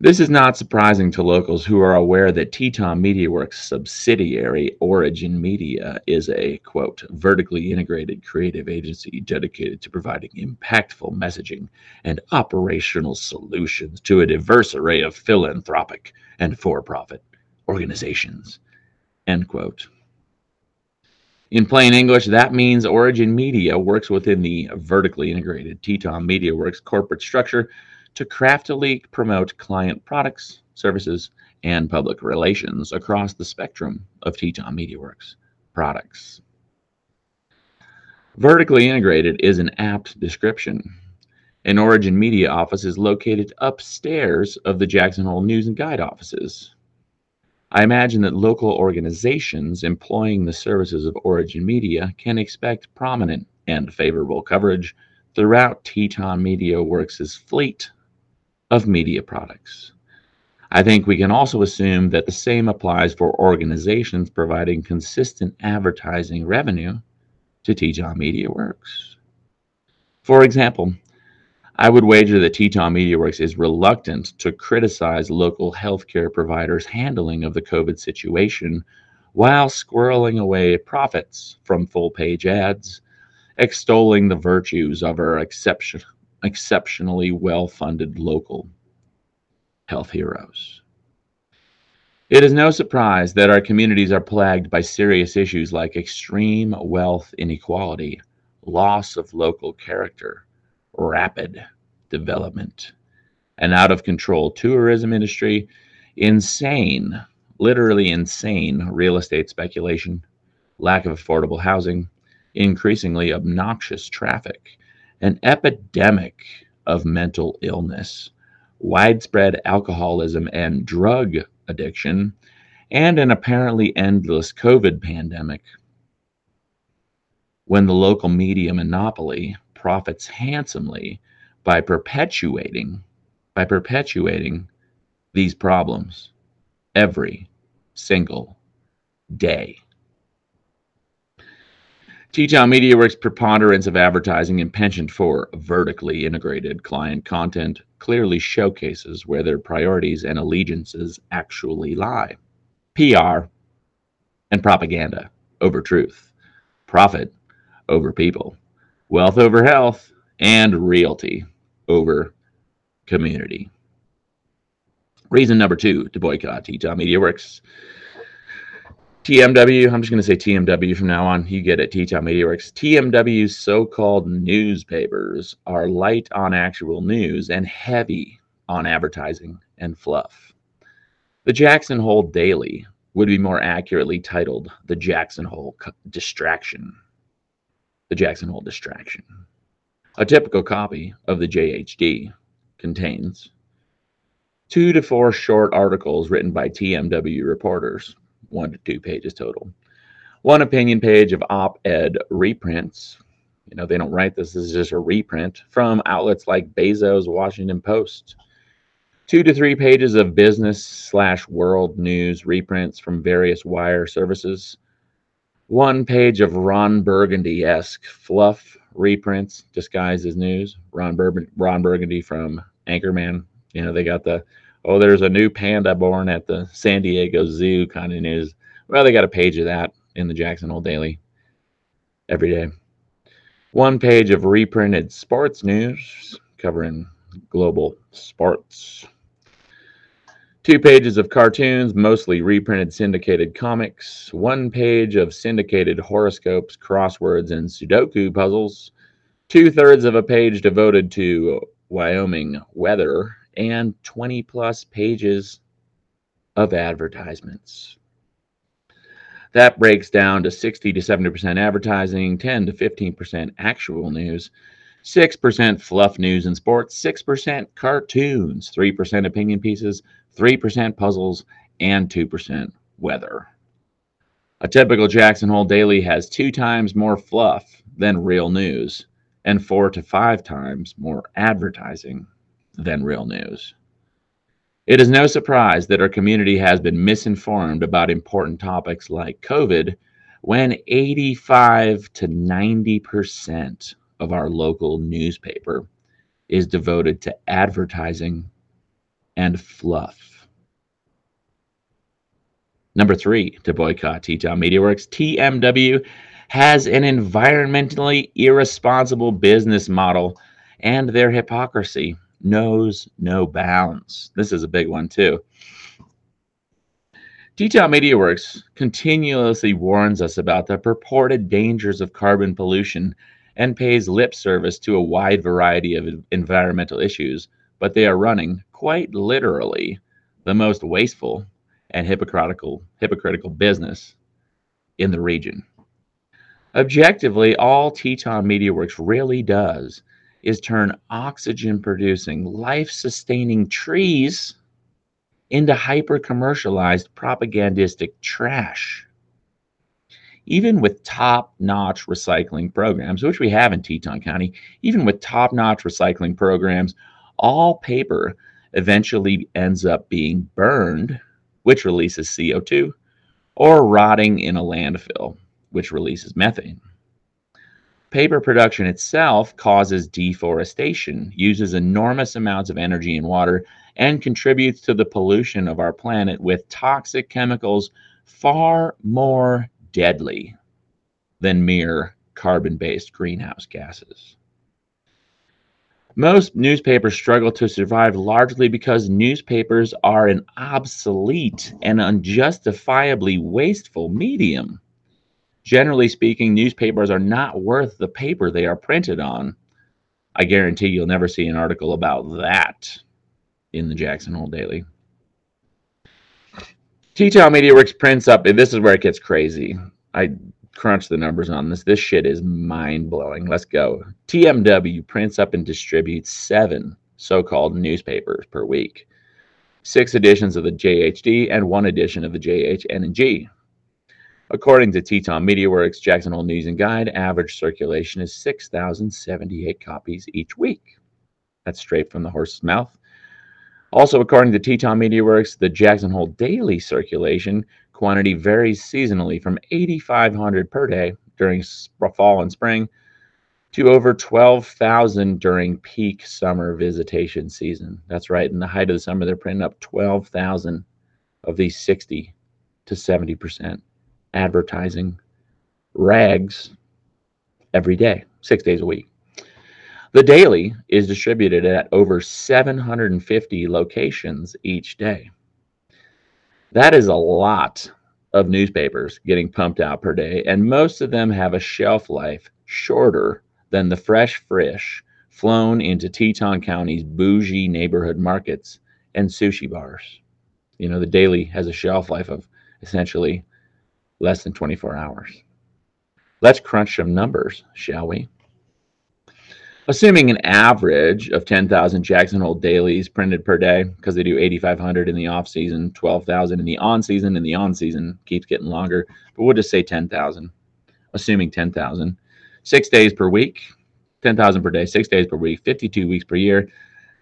This is not surprising to locals who are aware that Teton MediaWorks subsidiary Origin Media is a quote vertically integrated creative agency dedicated to providing impactful messaging and operational solutions to a diverse array of philanthropic and for-profit organizations. End quote. In plain English, that means Origin Media works within the vertically integrated Teton MediaWorks corporate structure to craftily promote client products, services, and public relations across the spectrum of Teton MediaWorks products. Vertically integrated is an apt description. An Origin Media office is located upstairs of the Jackson Hole News and Guide offices. I imagine that local organizations employing the services of Origin Media can expect prominent and favorable coverage throughout Teton Media Works' fleet of media products. I think we can also assume that the same applies for organizations providing consistent advertising revenue to Teton Media Works. For example, I would wager that Teton Media Works is reluctant to criticize local healthcare providers' handling of the COVID situation while squirreling away profits from full page ads, extolling the virtues of our exception, exceptionally well funded local health heroes. It is no surprise that our communities are plagued by serious issues like extreme wealth inequality, loss of local character, rapid development, an out of control tourism industry, insane, literally insane real estate speculation, lack of affordable housing, increasingly obnoxious traffic, an epidemic of mental illness, widespread alcoholism and drug addiction, and an apparently endless COVID pandemic. When the local media monopoly profits handsomely by perpetuating by perpetuating these problems every single day. Teton MediaWorks' preponderance of advertising and penchant for vertically integrated client content clearly showcases where their priorities and allegiances actually lie. PR and propaganda over truth, profit over people, wealth over health, and realty over community. Reason number two to boycott Teton MediaWorks TMW, I'm just going to say TMW from now on. You get it, Teton MediaWorks. TMW's so called newspapers are light on actual news and heavy on advertising and fluff. The Jackson Hole Daily would be more accurately titled The Jackson Hole Distraction. The Jackson Hole Distraction. A typical copy of the JHD contains two to four short articles written by TMW reporters one to two pages total. One opinion page of op ed reprints. You know, they don't write this, this is just a reprint from outlets like Bezos, Washington Post. Two to three pages of business slash world news reprints from various wire services. One page of Ron Burgundy esque fluff reprints disguised as news. Ron, Bur- Ron Burgundy from Anchorman. You know, they got the oh, there's a new panda born at the San Diego Zoo kind of news. Well, they got a page of that in the Jackson Hole Daily every day. One page of reprinted sports news covering global sports. Two pages of cartoons, mostly reprinted syndicated comics, one page of syndicated horoscopes, crosswords, and Sudoku puzzles, two thirds of a page devoted to Wyoming weather, and 20 plus pages of advertisements. That breaks down to 60 to 70% advertising, 10 to 15% actual news, 6% fluff news and sports, 6% cartoons, 3% opinion pieces, 3% puzzles, and 2% weather. A typical Jackson Hole Daily has two times more fluff than real news and four to five times more advertising than real news. It is no surprise that our community has been misinformed about important topics like COVID when 85 to 90% of our local newspaper is devoted to advertising and fluff. Number three, to boycott Teton Media Works, TMW has an environmentally irresponsible business model, and their hypocrisy knows no bounds. This is a big one, too. Teton MediaWorks continuously warns us about the purported dangers of carbon pollution and pays lip service to a wide variety of environmental issues, but they are running, quite literally, the most wasteful and hypocritical, hypocritical business in the region. Objectively, all Teton MediaWorks really does is turn oxygen producing, life sustaining trees into hyper commercialized propagandistic trash. Even with top notch recycling programs, which we have in Teton County, even with top notch recycling programs, all paper eventually ends up being burned, which releases CO2, or rotting in a landfill, which releases methane. Paper production itself causes deforestation, uses enormous amounts of energy and water, and contributes to the pollution of our planet with toxic chemicals far more deadly than mere carbon based greenhouse gases. Most newspapers struggle to survive largely because newspapers are an obsolete and unjustifiably wasteful medium. Generally speaking, newspapers are not worth the paper they are printed on. I guarantee you'll never see an article about that in the Jackson Hole Daily. Teton MediaWorks prints up, and this is where it gets crazy. I crunch the numbers on this. This shit is mind blowing. Let's go. TMW prints up and distributes seven so called newspapers per week, six editions of the JHD, and one edition of the JHN&G. According to Teton MediaWorks, Jackson Hole News and Guide, average circulation is 6,078 copies each week. That's straight from the horse's mouth. Also, according to Teton MediaWorks, the Jackson Hole daily circulation quantity varies seasonally from 8,500 per day during fall and spring to over 12,000 during peak summer visitation season. That's right. In the height of the summer, they're printing up 12,000 of these 60 to 70 percent advertising rags every day, six days a week. The daily is distributed at over 750 locations each day. That is a lot of newspapers getting pumped out per day, and most of them have a shelf life shorter than the fresh fish flown into Teton County's bougie neighborhood markets and sushi bars. You know, the daily has a shelf life of essentially less than 24 hours. Let's crunch some numbers, shall we? Assuming an average of 10,000 Jackson Hole dailies printed per day, because they do 8,500 in the off season, 12,000 in the on season, and the on season keeps getting longer, but we'll just say 10,000, assuming 10,000. Six days per week, 10,000 per day, six days per week, 52 weeks per year.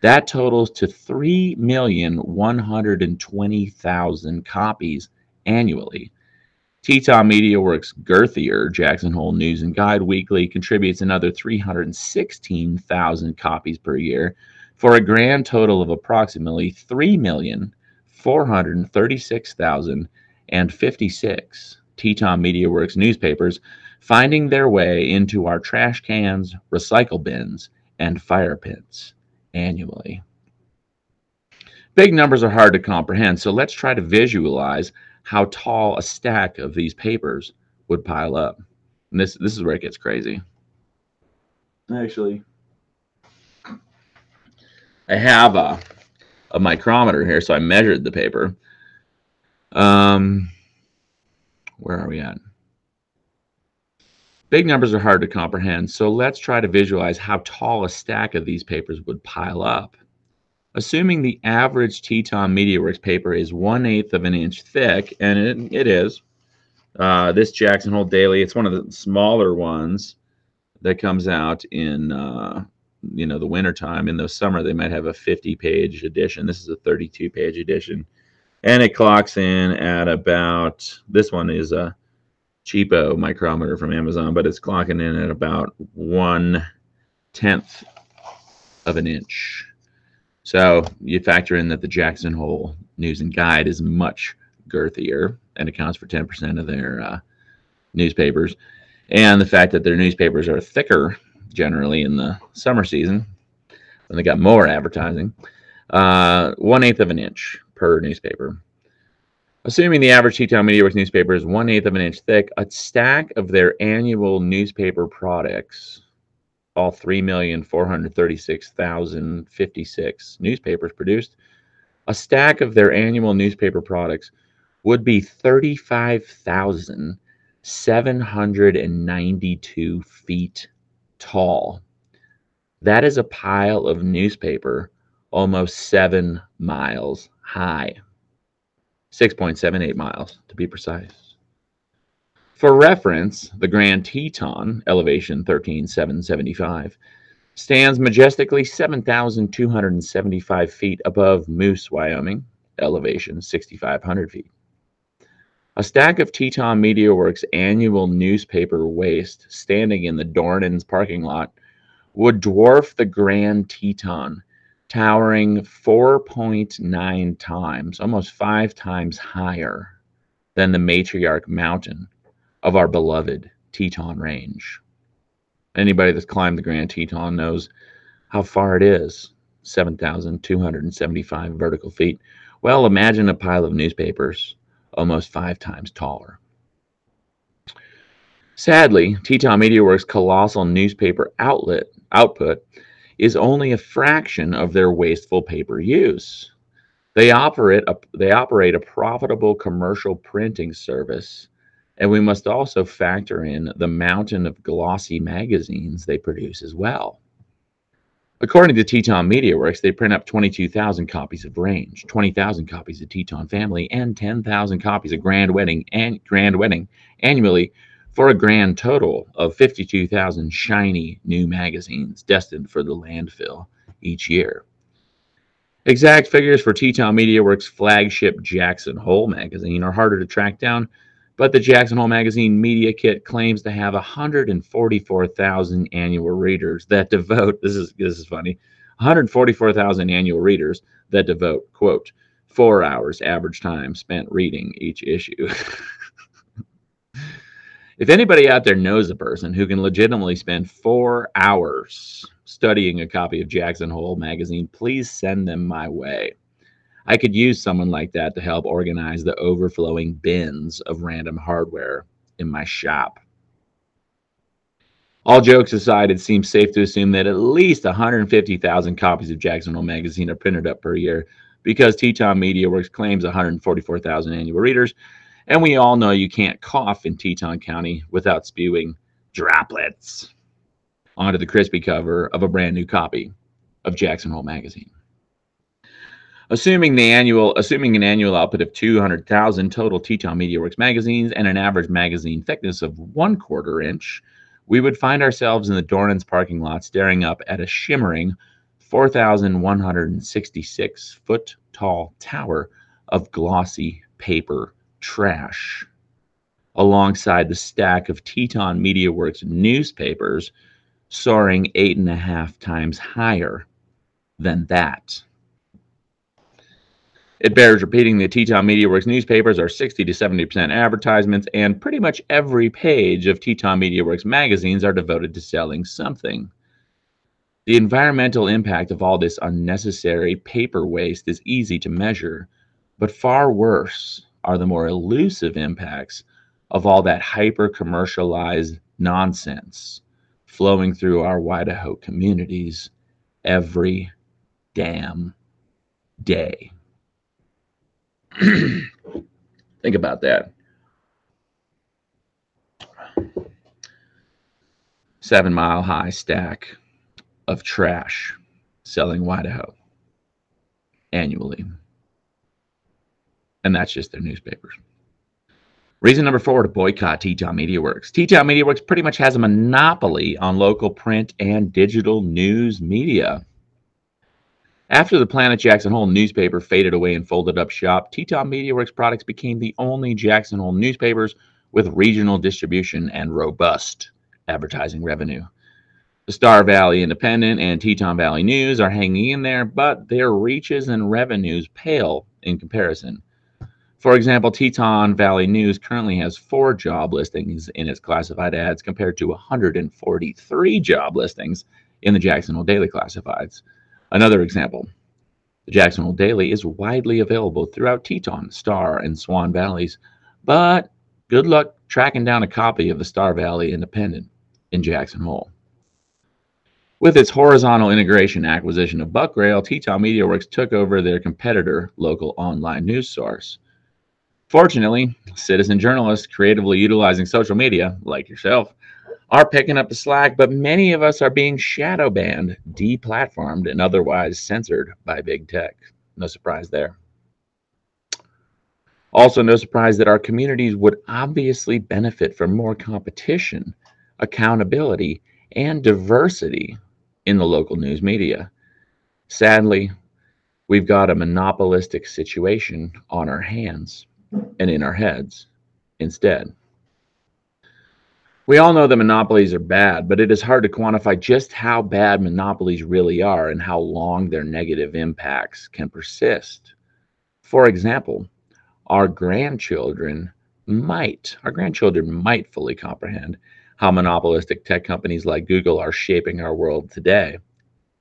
That totals to 3,120,000 copies annually. Teton MediaWorks girthier Jackson Hole News and Guide Weekly contributes another 316,000 copies per year for a grand total of approximately 3,436,056 Teton MediaWorks newspapers finding their way into our trash cans, recycle bins, and fire pits annually. Big numbers are hard to comprehend, so let's try to visualize how tall a stack of these papers would pile up. And this this is where it gets crazy. Actually, I have a, a micrometer here, so I measured the paper. Um, where are we at? Big numbers are hard to comprehend, so let's try to visualize how tall a stack of these papers would pile up. Assuming the average Teton MediaWorks paper is one eighth of an inch thick, and it, it is. Uh, this Jackson Hole Daily, it's one of the smaller ones that comes out in uh, you know the wintertime. In the summer, they might have a 50 page edition. This is a 32 page edition, and it clocks in at about. This one is a cheapo micrometer from Amazon, but it's clocking in at about one tenth of an inch. So you factor in that the Jackson Hole News and Guide is much girthier and accounts for 10% of their uh, newspapers, and the fact that their newspapers are thicker generally in the summer season, and they got more advertising, uh, one eighth of an inch per newspaper. Assuming the average Teton MediaWorks newspaper is one eighth of an inch thick, a stack of their annual newspaper products all 3,436,056 newspapers produced, a stack of their annual newspaper products would be 35,792 feet tall. That is a pile of newspaper almost seven miles high. 6.78 miles to be precise. For reference, the Grand Teton, elevation 13,775, stands majestically 7,275 feet above Moose, Wyoming, elevation 6,500 feet. A stack of Teton MediaWorks annual newspaper waste standing in the Dornans parking lot would dwarf the Grand Teton, towering 4.9 times, almost five times higher than the Matriarch Mountain of our beloved Teton Range. Anybody that's climbed the Grand Teton knows how far it is 7,275 vertical feet. Well, imagine a pile of newspapers almost five times taller. Sadly, Teton Media Works' colossal newspaper outlet output is only a fraction of their wasteful paper use. They operate a, they operate a profitable commercial printing service and we must also factor in the mountain of glossy magazines they produce as well. According to Teton MediaWorks, they print up 22,000 copies of Range, 20,000 copies of Teton Family, and 10,000 copies of Grand Wedding and Grand Wedding annually for a grand total of 52,000 shiny new magazines destined for the landfill each year. Exact figures for Teton MediaWorks' flagship Jackson Hole magazine are harder to track down, but the Jackson Hole Magazine Media Kit claims to have 144,000 annual readers that devote this is this is funny 144,000 annual readers that devote quote four hours average time spent reading each issue. *laughs* if anybody out there knows a person who can legitimately spend four hours studying a copy of Jackson Hole magazine, please send them my way. I could use someone like that to help organize the overflowing bins of random hardware in my shop. All jokes aside, it seems safe to assume that at least 150,000 copies of Jackson Hole magazine are printed up per year because Teton MediaWorks claims 144,000 annual readers, and we all know you can't cough in Teton County without spewing droplets onto the crispy cover of a brand new copy of Jackson Hole magazine. Assuming the annual, assuming an annual output of 200,000 total Teton MediaWorks magazines and an average magazine thickness of one quarter inch, we would find ourselves in the Dornans parking lot staring up at a shimmering 4,166 foot tall tower of glossy paper trash, alongside the stack of Teton MediaWorks newspapers soaring eight and a half times higher than that. It bears repeating the Teton MediaWorks newspapers are 60 to 70% advertisements, and pretty much every page of Teton MediaWorks magazines are devoted to selling something. The environmental impact of all this unnecessary paper waste is easy to measure, but far worse are the more elusive impacts of all that hyper commercialized nonsense flowing through our Idaho communities every damn day. *clears throat* Think about that. Seven mile high stack of trash selling Idaho annually. And that's just their newspapers. Reason number four to boycott Teton Media Works. Teton Media Works pretty much has a monopoly on local print and digital news media. After the Planet Jackson Hole newspaper faded away and folded up shop, Teton Media Works products became the only Jackson Hole newspapers with regional distribution and robust advertising revenue. The Star Valley Independent and Teton Valley News are hanging in there, but their reaches and revenues pale in comparison. For example, Teton Valley News currently has four job listings in its classified ads compared to 143 job listings in the Jackson Hole Daily Classifieds. Another example the Jackson Hole Daily is widely available throughout Teton, Star, and Swan Valleys, but good luck tracking down a copy of the Star Valley Independent in Jackson Hole. With its horizontal integration acquisition of Buckrail, Teton MediaWorks took over their competitor local online news source. Fortunately, citizen journalists creatively utilizing social media, like yourself, are picking up the slack, but many of us are being shadow banned, deplatformed, and otherwise censored by big tech. No surprise there. Also, no surprise that our communities would obviously benefit from more competition, accountability, and diversity in the local news media. Sadly, we've got a monopolistic situation on our hands and in our heads instead. We all know that monopolies are bad, but it is hard to quantify just how bad monopolies really are and how long their negative impacts can persist. For example, our grandchildren might, our grandchildren might fully comprehend how monopolistic tech companies like Google are shaping our world today.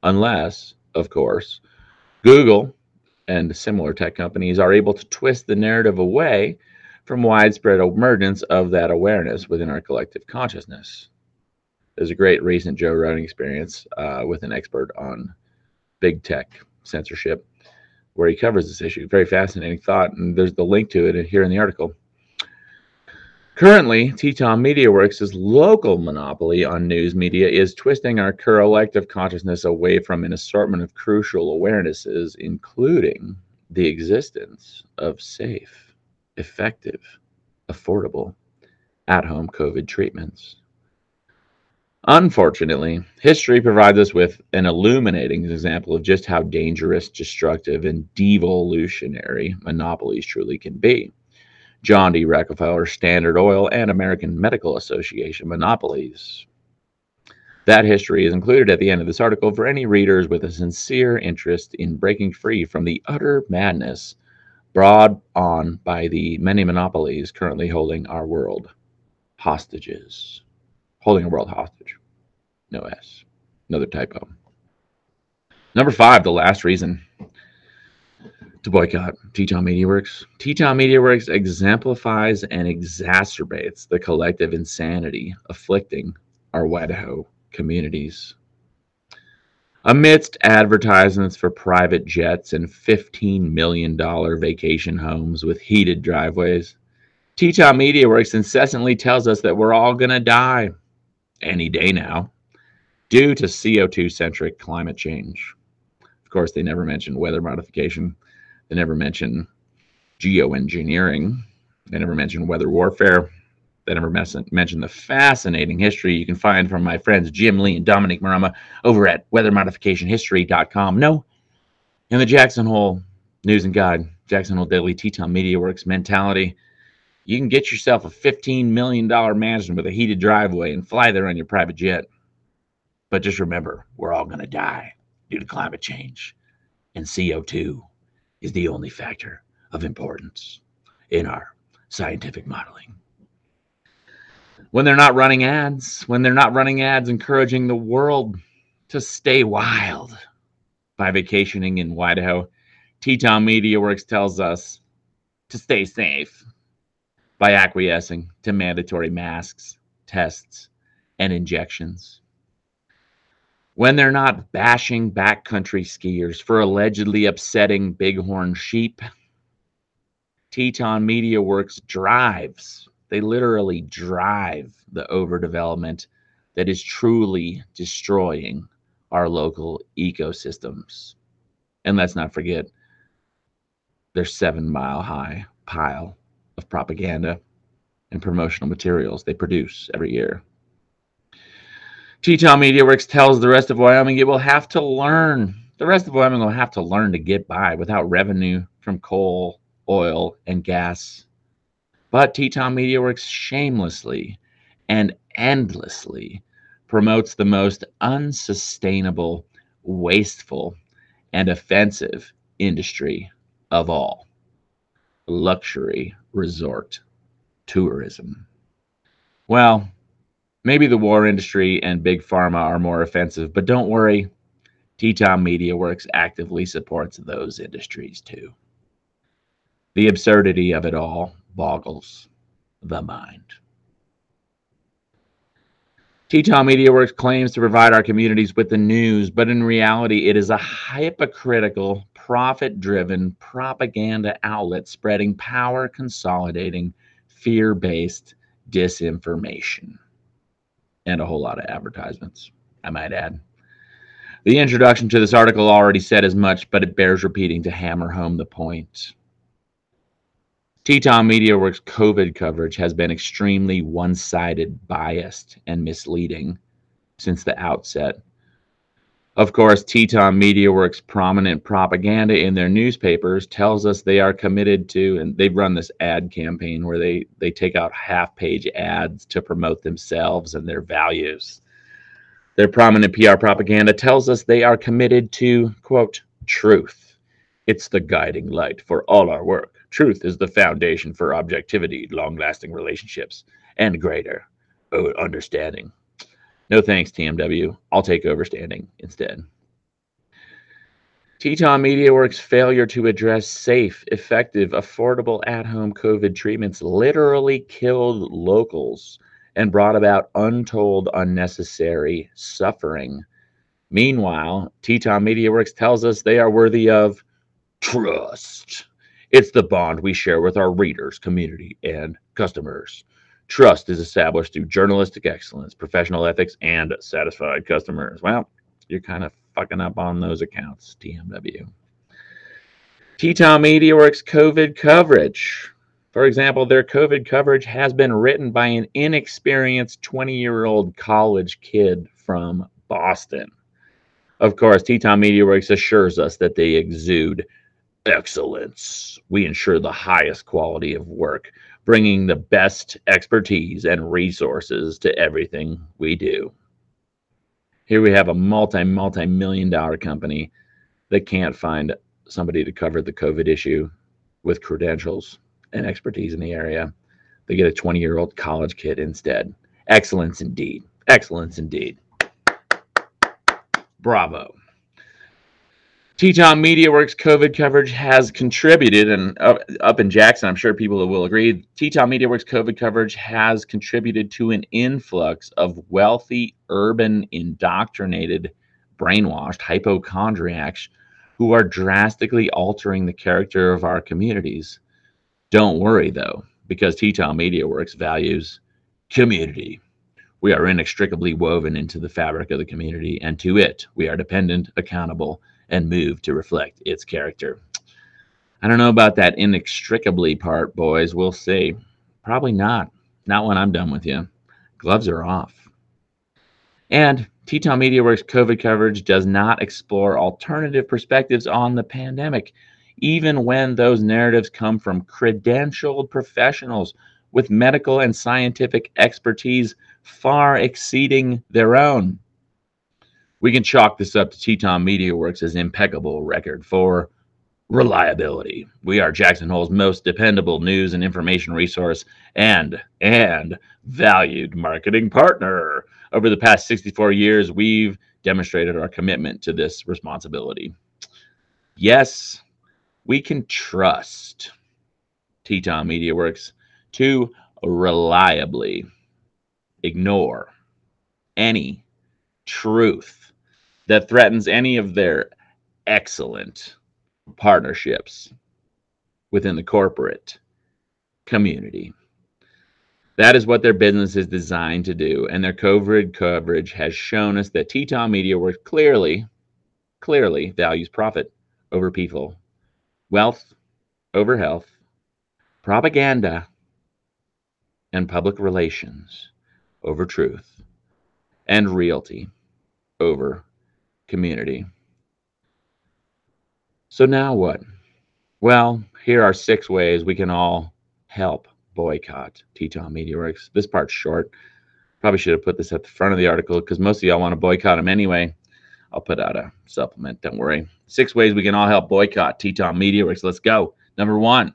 Unless, of course, Google and similar tech companies are able to twist the narrative away from widespread emergence of that awareness within our collective consciousness. There's a great recent Joe Rogan experience uh, with an expert on big tech censorship where he covers this issue. Very fascinating thought, and there's the link to it here in the article. Currently, Teton MediaWorks' local monopoly on news media is twisting our collective consciousness away from an assortment of crucial awarenesses, including the existence of safe, effective, affordable, at home COVID treatments. Unfortunately, history provides us with an illuminating example of just how dangerous, destructive, and devolutionary monopolies truly can be. John D. Rockefeller, Standard Oil, and American Medical Association monopolies. That history is included at the end of this article for any readers with a sincere interest in breaking free from the utter madness brought on by the many monopolies currently holding our world hostages. Holding a world hostage. No S. Another typo. Number five, the last reason to boycott Teton Media Works. Teton Media Works exemplifies and exacerbates the collective insanity afflicting our Idaho communities. Amidst advertisements for private jets and $15 million vacation homes with heated driveways, Teton Media Works incessantly tells us that we're all going to die any day now due to CO2 centric climate change. Of course, they never mention weather modification they never mention geoengineering. They never mention weather warfare. They ever mention the fascinating history you can find from my friends Jim Lee and Dominic Marama over at weathermodificationhistory.com. No, in the Jackson Hole News and Guide, Jackson Hole Daily Teton Media Works mentality, you can get yourself a $15 million mansion with a heated driveway and fly there on your private jet. But just remember, we're all going to die due to climate change and CO2 is the only factor of importance in our scientific modeling. When they're not running ads, when they're not running ads encouraging the world to stay wild by vacationing in Idaho, Teton Media Works tells us to stay safe by acquiescing to mandatory masks, tests, and injections. When they're not bashing backcountry skiers for allegedly upsetting bighorn sheep, Teton Media Works drives, they literally drive the overdevelopment that is truly destroying our local ecosystems. And let's not forget their seven mile high pile of propaganda and promotional materials they produce every year. Teton Media Works tells the rest of Wyoming it will have to learn. The rest of Wyoming will have to learn to get by without revenue from coal, oil, and gas. But Teton Media Works shamelessly and endlessly promotes the most unsustainable, wasteful, and offensive industry of all luxury resort tourism. Well, maybe the war industry and big pharma are more offensive, but don't worry. Teton Media Works actively supports those industries too. The absurdity of it all boggles the mind. Teton Media Works claims to provide our communities with the news, but in reality, it is a hypocritical, profit driven propaganda outlet spreading power, consolidating, fear based disinformation, and a whole lot of advertisements, I might add. The introduction to this article already said as much, but it bears repeating to hammer home the point. Teton Media Works COVID coverage has been extremely one sided, biased, and misleading since the outset. Of course, Teton Media Works' prominent propaganda in their newspapers tells us they are committed to, and they've run this ad campaign where they, they take out half page ads to promote themselves and their values. Their prominent PR propaganda tells us they are committed to, quote, truth. It's the guiding light for all our work. Truth is the foundation for objectivity, long lasting relationships, and greater understanding. No thanks, TMW. I'll take overstanding instead. Teton Media Works' failure to address safe, effective, affordable at home COVID treatments literally killed locals and brought about untold unnecessary suffering. Meanwhile, Teton Media Works tells us they are worthy of trust. It's the bond we share with our readers, community, and customers. Trust is established through journalistic excellence, professional ethics, and satisfied customers. Well, you're kind of fucking up on those accounts, TMW. Teton Media Works COVID coverage. For example, their COVID coverage has been written by an inexperienced 20 year old college kid from Boston. Of course, Teton Media Works assures us that they exude excellence. We ensure the highest quality of work, bringing the best expertise and resources to everything we do. Here we have a multi, multi million dollar company that can't find somebody to cover the COVID issue with credentials and expertise in the area. They get a 20 year old college kid instead. Excellence indeed. Excellence indeed. Bravo. Teton Media Works COVID coverage has contributed, and up, in Jackson, I'm sure people will agree. Teton Media Works COVID coverage has contributed to an influx of wealthy, urban, indoctrinated, brainwashed hypochondriacs who are drastically altering the character of our communities. Don't worry, though, because Teton Media Works values community. We are inextricably woven into the fabric of the community, and to it, we are dependent, accountable, and move to reflect its character. I don't know about that inextricably part, boys. We'll see. Probably not. Not when I'm done with you. Gloves are off. And Teton Media Works COVID coverage does not explore alternative perspectives on the pandemic, even when those narratives come from credentialed professionals with medical and scientific expertise far exceeding their own we can chalk this up to Teton Media Works' impeccable record for reliability. We are Jackson Hole's most dependable news and information resource and and valued marketing partner. Over the past 64 years, we've demonstrated our commitment to this responsibility. Yes, we can trust Teton Media Works to reliably ignore any truth that threatens any of their excellent partnerships within the corporate community. That is what their business is designed to do. And their COVID coverage has shown us that Teton Media Works clearly, clearly values profit over people, wealth over health, propaganda, and public relations over truth, and realty over community. So now what? Well, here are six ways we can all help boycott Teton Media Works. This part's short. Probably should have put this at the front of the article because most of y'all want to boycott them anyway. I'll put out a supplement. Don't worry. Six ways we can all help boycott Teton Media Works. Let's go. Number one,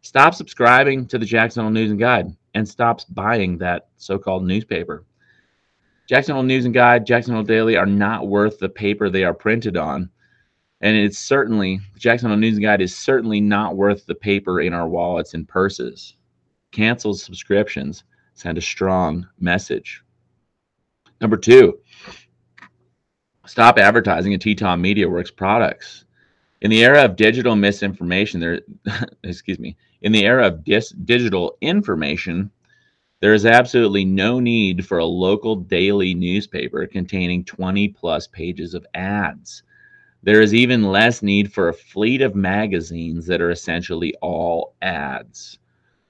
stop subscribing to the Jackson Hole News and Guide and stop buying that so-called newspaper. Jackson Hole News and Guide, Jackson Hole Daily are not worth the paper they are printed on. And it's certainly, Jackson Hole News and Guide is certainly not worth the paper in our wallets and purses. Cancel subscriptions. Send a strong message. Number two, stop advertising at Teton Media Works products. In the era of digital misinformation, there, *laughs* excuse me, in the era of dis- digital information, there is absolutely no need for a local daily newspaper containing 20 plus pages of ads. There is even less need for a fleet of magazines that are essentially all ads.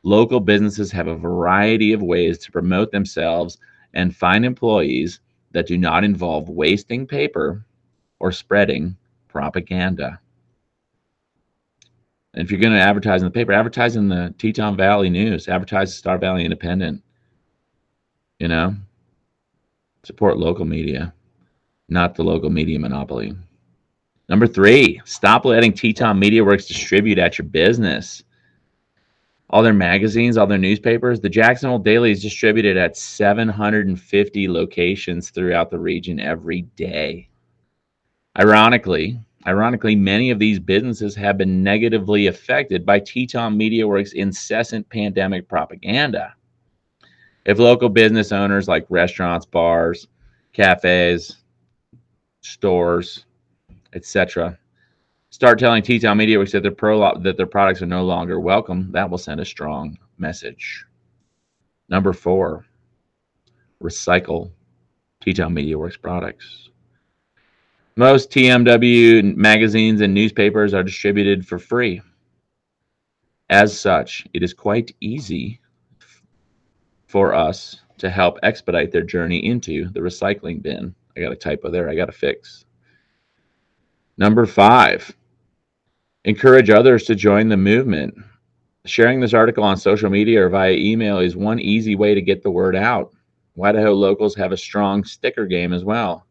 Local businesses have a variety of ways to promote themselves and find employees that do not involve wasting paper or spreading propaganda. If you're going to advertise in the paper, advertise in the Teton Valley News, advertise the Star Valley Independent. You know, support local media, not the local media monopoly. Number three, stop letting Teton Media Works distribute at your business. All their magazines, all their newspapers. The Jackson Hole Daily is distributed at 750 locations throughout the region every day. Ironically, Ironically, many of these businesses have been negatively affected by Teton Media Works' incessant pandemic propaganda. If local business owners like restaurants, bars, cafes, stores, etc., start telling Teton Media Works that their pro that their products are no longer welcome, that will send a strong message. Number four, recycle Teton Media Works products. Most TMW magazines and newspapers are distributed for free. As such, it is quite easy for us to help expedite their journey into the recycling bin. I got a typo there, I got to fix. Number five, encourage others to join the movement. Sharing this article on social media or via email is one easy way to get the word out. Idaho locals have a strong sticker game as well.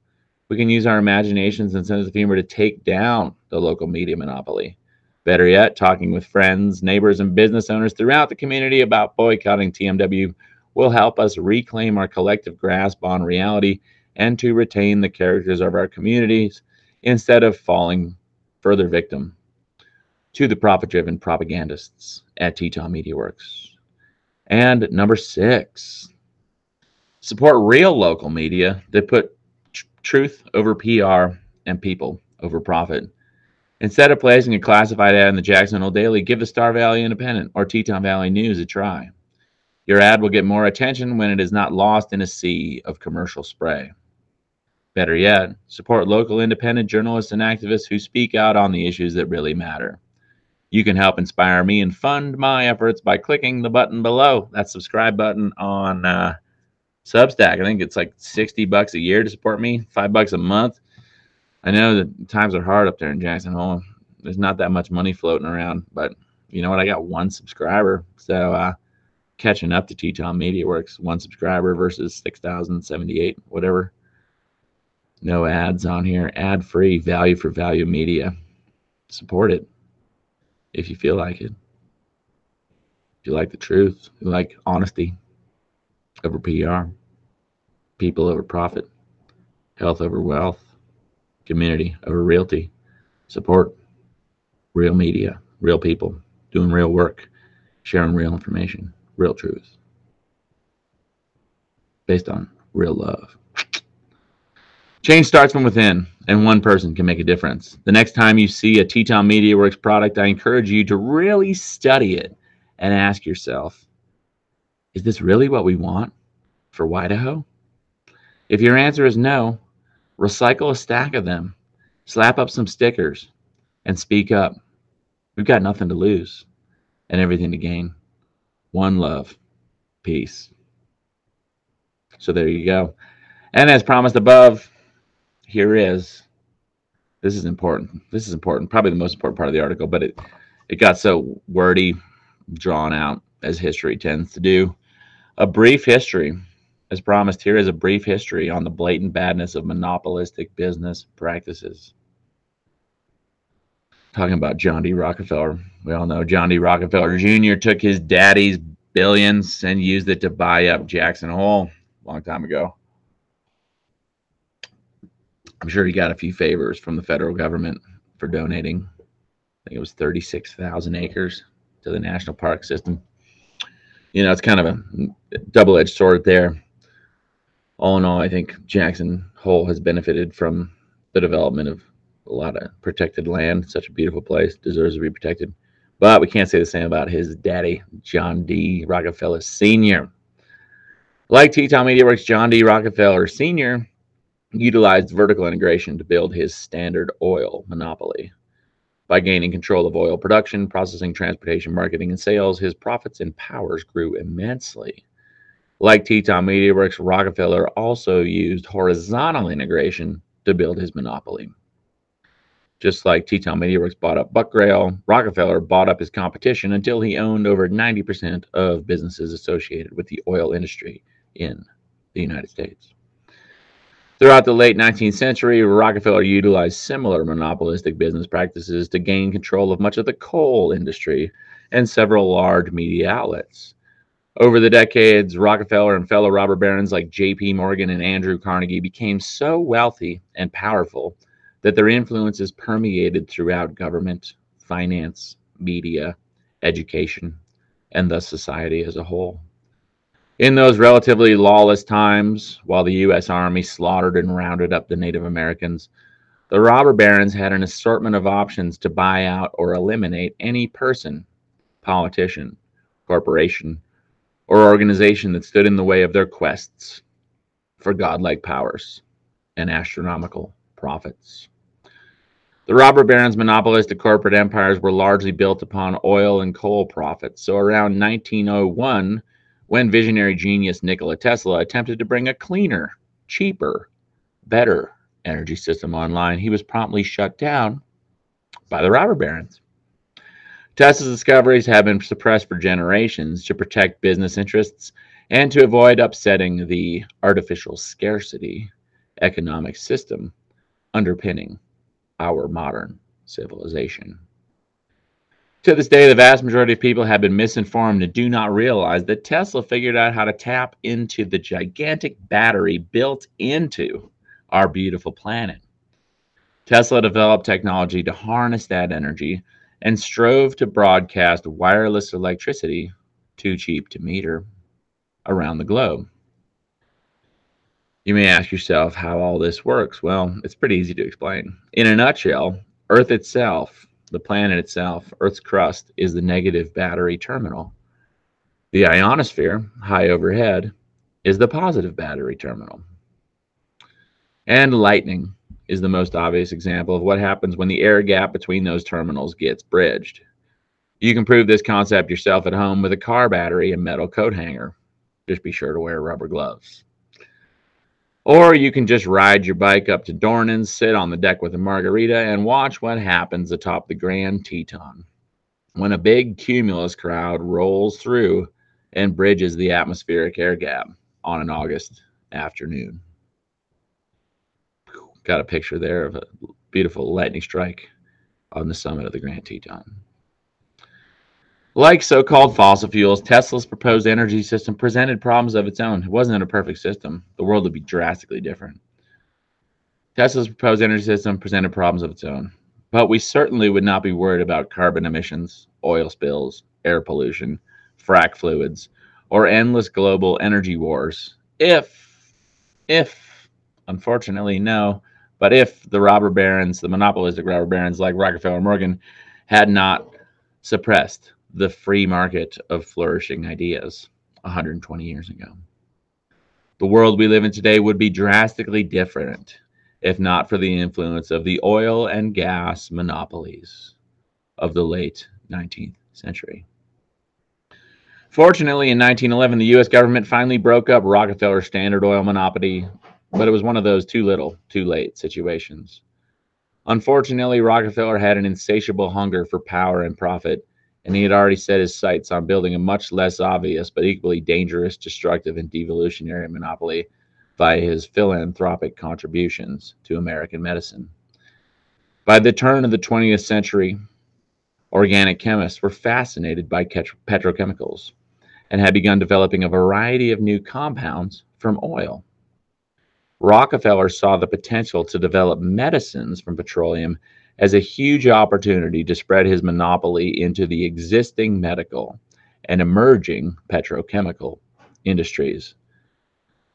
We can use our imaginations and sense of humor to take down the local media monopoly. Better yet, talking with friends, neighbors, and business owners throughout the community about boycotting TMW will help us reclaim our collective grasp on reality and to retain the characters of our communities instead of falling further victim to the profit driven propagandists at Teton Media Works. And number six, support real local media that put truth over PR and people over profit. Instead of placing a classified ad in the Jackson Hole Daily, give the Star Valley Independent or Teton Valley News a try. Your ad will get more attention when it is not lost in a sea of commercial spray. Better yet, support local independent journalists and activists who speak out on the issues that really matter. You can help inspire me and fund my efforts by clicking the button below, that subscribe button on uh, Substack. I think it's like 60 bucks a year to support me, five bucks a month. I know that times are hard up there in Jackson Hole. There's not that much money floating around, but you know what? I got one subscriber. So, uh, catching up to Teton Media Works, one subscriber versus 6,078, whatever. No ads on here, ad free, value for value media. Support it if you feel like it. If you like the truth, you like honesty over PR, people over profit. health over wealth, community over realty, support, real media, real people, doing real work, sharing real information, real truth, based on real love. Change starts from within, and one person can make a difference. The next time you see a Teton Media Works product, I encourage you to really study it and ask yourself is this really what we want for Idaho? If your answer is no, recycle a stack of them, slap up some stickers, and speak up. We've got nothing to lose and everything to gain. One love, peace. So there you go. And as promised above, here is this is important. This is important, probably the most important part of the article, but it it got so wordy, drawn out as history tends to do. A brief history, as promised, here is a brief history on the blatant badness of monopolistic business practices. Talking about John D. Rockefeller. We all know John D. Rockefeller Jr. took his daddy's billions and used it to buy up Jackson Hole a long time ago. I'm sure he got a few favors from the federal government for donating. I think it was 36,000 acres to the national park system. You know, it's kind of a double edged sword there. All in all, I think Jackson Hole has benefited from the development of a lot of protected land. Such a beautiful place, deserves to be protected. But we can't say the same about his daddy, John D. Rockefeller Sr. Like Teton Media Works, John D. Rockefeller Sr utilized vertical integration to build his Standard Oil monopoly. By gaining control of oil production, processing, transportation, marketing, and sales, his profits and powers grew immensely. Like Teton Media Works, Rockefeller also used horizontal integration to build his monopoly. Just like Teton Media Works bought up Buckrail, Rockefeller bought up his competition until he owned over 90% of businesses associated with the oil industry in the United States. Throughout the late 19th century, Rockefeller utilized similar monopolistic business practices to gain control of much of the coal industry and several large media outlets. Over the decades, Rockefeller and fellow robber barons like J.P. Morgan and Andrew Carnegie became so wealthy and powerful that their influences permeated throughout government, finance, media, education, and thus society as a whole. In those relatively lawless times, while the U.S. Army slaughtered and rounded up the Native Americans, the robber barons had an assortment of options to buy out or eliminate any person, politician, corporation, or organization that stood in the way of their quests for godlike powers and astronomical profits. The robber barons' monopolistic corporate empires were largely built upon oil and coal profits. So around 1901, when visionary genius Nikola Tesla attempted to bring a cleaner, cheaper, better energy system online, he was promptly shut down by the robber barons. Tesla's discoveries have been suppressed for generations to protect business interests and to avoid upsetting the artificial scarcity economic system underpinning our modern civilization. To this day, the vast majority of people have been misinformed and do not realize that Tesla figured out how to tap into the gigantic battery built into our beautiful planet. Tesla developed technology to harness that energy and strove to broadcast wireless electricity, too cheap to meter, around the globe. You may ask yourself how all this works. Well, it's pretty easy to explain. In a nutshell, Earth itself the planet itself, Earth's crust, is the negative battery terminal. The ionosphere, high overhead, is the positive battery terminal. And lightning is the most obvious example of what happens when the air gap between those terminals gets bridged. You can prove this concept yourself at home with a car battery and metal coat hanger. Just be sure to wear rubber gloves. Or you can just ride your bike up to Dornan's, sit on the deck with a margarita, and watch what happens atop the Grand Teton when a big cumulus crowd rolls through and bridges the atmospheric air gap on an August afternoon. Got a picture there of a beautiful lightning strike on the summit of the Grand Teton. Like so called fossil fuels, Tesla's proposed energy system presented problems of its own. It wasn't a perfect system. The world would be drastically different. Tesla's proposed energy system presented problems of its own, but we certainly would not be worried about carbon emissions, oil spills, air pollution, frac fluids, or endless global energy wars if, if, unfortunately, no, but if the robber barons, the monopolistic robber barons like Rockefeller and Morgan, had not suppressed the free market of flourishing ideas 120 years ago. The world we live in today would be drastically different if not for the influence of the oil and gas monopolies of the late 19th century. Fortunately, in 1911, the U.S. government finally broke up Rockefeller's Standard Oil monopoly, but it was one of those too little, too late situations. Unfortunately, Rockefeller had an insatiable hunger for power and profit, and he had already set his sights on building a much less obvious but equally dangerous, destructive, and devolutionary monopoly by his philanthropic contributions to American medicine. By the turn of the 20th century, organic chemists were fascinated by petrochemicals and had begun developing a variety of new compounds from oil. Rockefeller saw the potential to develop medicines from petroleum as a huge opportunity to spread his monopoly into the existing medical and emerging petrochemical industries.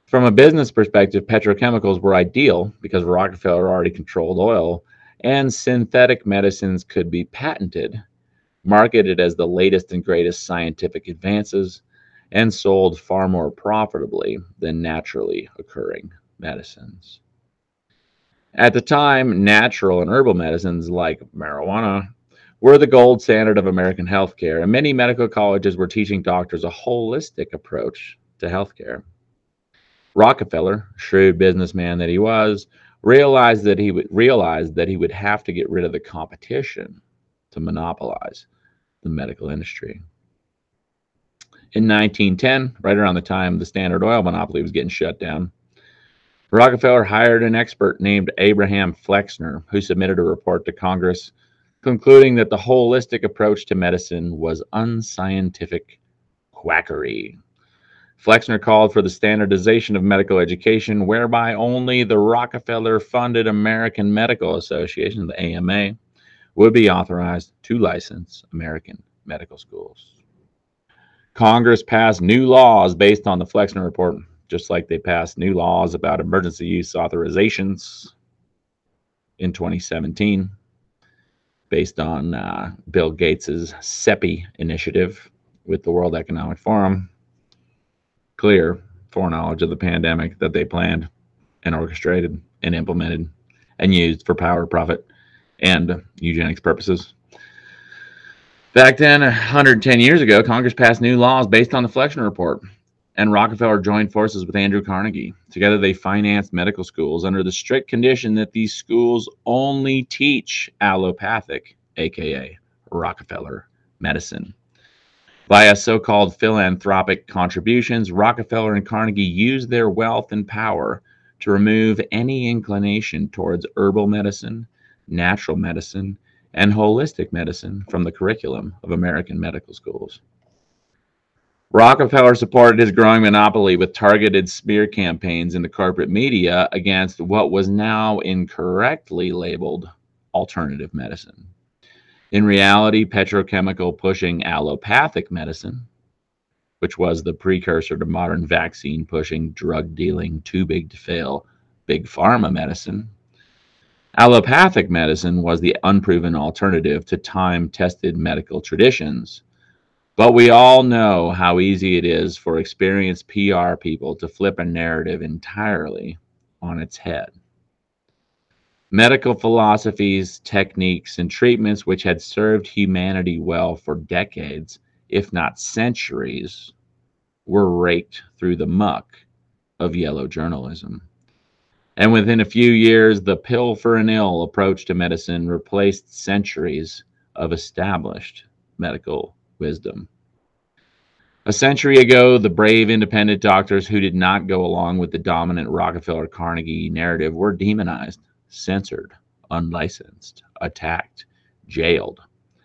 From a business perspective, petrochemicals were ideal because Rockefeller already controlled oil, and synthetic medicines could be patented marketed as the latest and greatest scientific advances, and sold far more profitably than naturally occurring medicines. At the time, natural and herbal medicines like marijuana were the gold standard of American healthcare, and many medical colleges were teaching doctors a holistic approach to healthcare. Rockefeller, shrewd businessman that he was, realized that he would realize that he would have to get rid of the competition to monopolize the medical industry. In 1910, right around the time the Standard Oil monopoly was getting shut down, Rockefeller hired an expert named Abraham Flexner, who submitted a report to Congress concluding that the holistic approach to medicine was unscientific quackery. Flexner called for the standardization of medical education, whereby only the Rockefeller funded American Medical Association, the AMA, would be authorized to license American medical schools. Congress passed new laws based on the Flexner report, just like they passed new laws about emergency use authorizations in 2017 based on uh, Bill Gates's CEPI initiative with the World Economic Forum. Clear foreknowledge of the pandemic that they planned and orchestrated and implemented and used for power, profit, and eugenics purposes. Back then, 110 years ago, Congress passed new laws based on the Flexner Report, and Rockefeller joined forces with Andrew Carnegie. Together, they financed medical schools under the strict condition that these schools only teach allopathic, aka Rockefeller medicine. Via so called philanthropic contributions, Rockefeller and Carnegie used their wealth and power to remove any inclination towards herbal medicine natural medicine, and holistic medicine from the curriculum of American medical schools. Rockefeller supported his growing monopoly with targeted smear campaigns in the corporate media against what was now incorrectly labeled alternative medicine. In reality, petrochemical pushing allopathic medicine, which was the precursor to modern vaccine pushing, drug dealing, too big to fail, big pharma medicine, Allopathic medicine was the unproven alternative to time tested medical traditions. But we all know how easy it is for experienced PR people to flip a narrative entirely on its head. Medical philosophies, techniques, and treatments which had served humanity well for decades, if not centuries, were raked through the muck of yellow journalism. And within a few years, the pill for an ill approach to medicine replaced centuries of established medical wisdom. A century ago, the brave independent doctors who did not go along with the dominant Rockefeller Carnegie narrative were demonized, censored, unlicensed, attacked, jailed,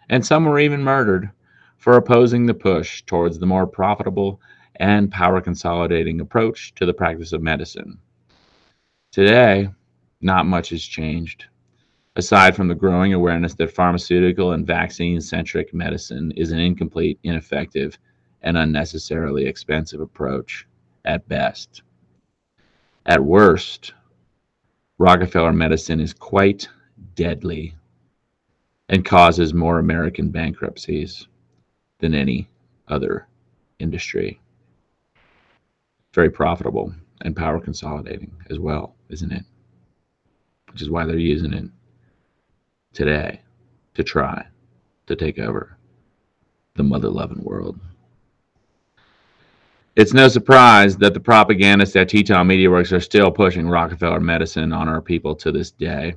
and some were even murdered for opposing the push towards the more profitable and power consolidating approach to the practice of medicine. Today, not much has changed. Aside from the growing awareness that pharmaceutical and vaccine centric medicine is an incomplete, ineffective, and unnecessarily expensive approach at best. At worst, Rockefeller medicine is quite deadly and causes more American bankruptcies than any other industry. Very profitable and power consolidating as well, isn't it? Which is why they're using it today to try to take over the mother loving world. It's no surprise that the propagandists at Teton Media Works are still pushing Rockefeller medicine on our people to this day.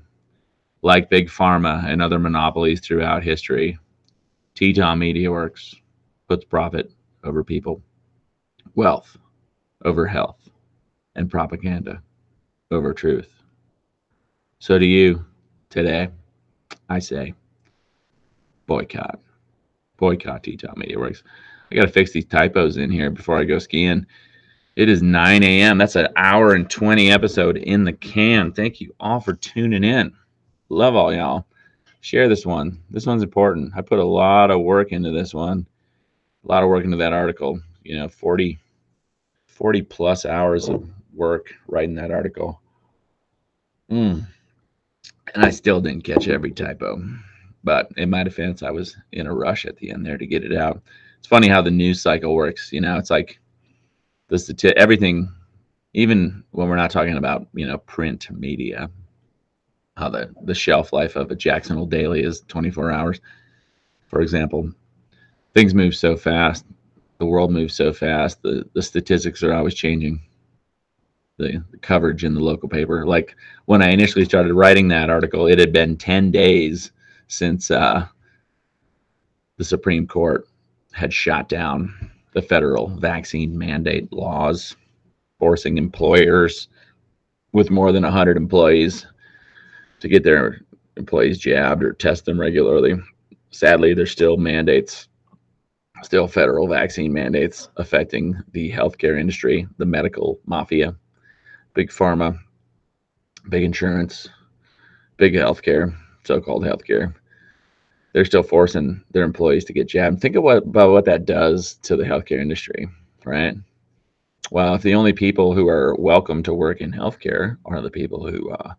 Like Big Pharma and other monopolies throughout history, Teton Media Works puts profit over people, wealth over health, and propaganda over truth. So, do you today, I say boycott. Boycott Teton Media Works. I got to fix these typos in here before I go skiing. It is 9 a.m. That's an hour and 20 episode in the can. Thank you all for tuning in. Love all y'all. Share this one. This one's important. I put a lot of work into this one, a lot of work into that article. You know, 40, 40 plus hours of work writing that article. Mm. And I still didn't catch every typo. But in my defense, I was in a rush at the end there to get it out it's funny how the news cycle works. You know, it's like the stati- everything, even when we're not talking about you know print media, how the the shelf life of a Jackson Hole Daily is 24 hours, for example. Things move so fast. The world moves so fast. The the statistics are always changing. The, the coverage in the local paper. Like when I initially started writing that article, it had been 10 days since uh, the Supreme Court had shot down the federal vaccine mandate laws, forcing employers with more than 100 employees to get their employees jabbed or test them regularly. Sadly, there's still mandates, still federal vaccine mandates affecting the healthcare industry, the medical mafia, big pharma, big insurance, big healthcare, so called healthcare they're still forcing their employees to get jabbed. Think what about what that does to the healthcare industry, right? Well, if the only people who are welcome to work in healthcare are the people who uh,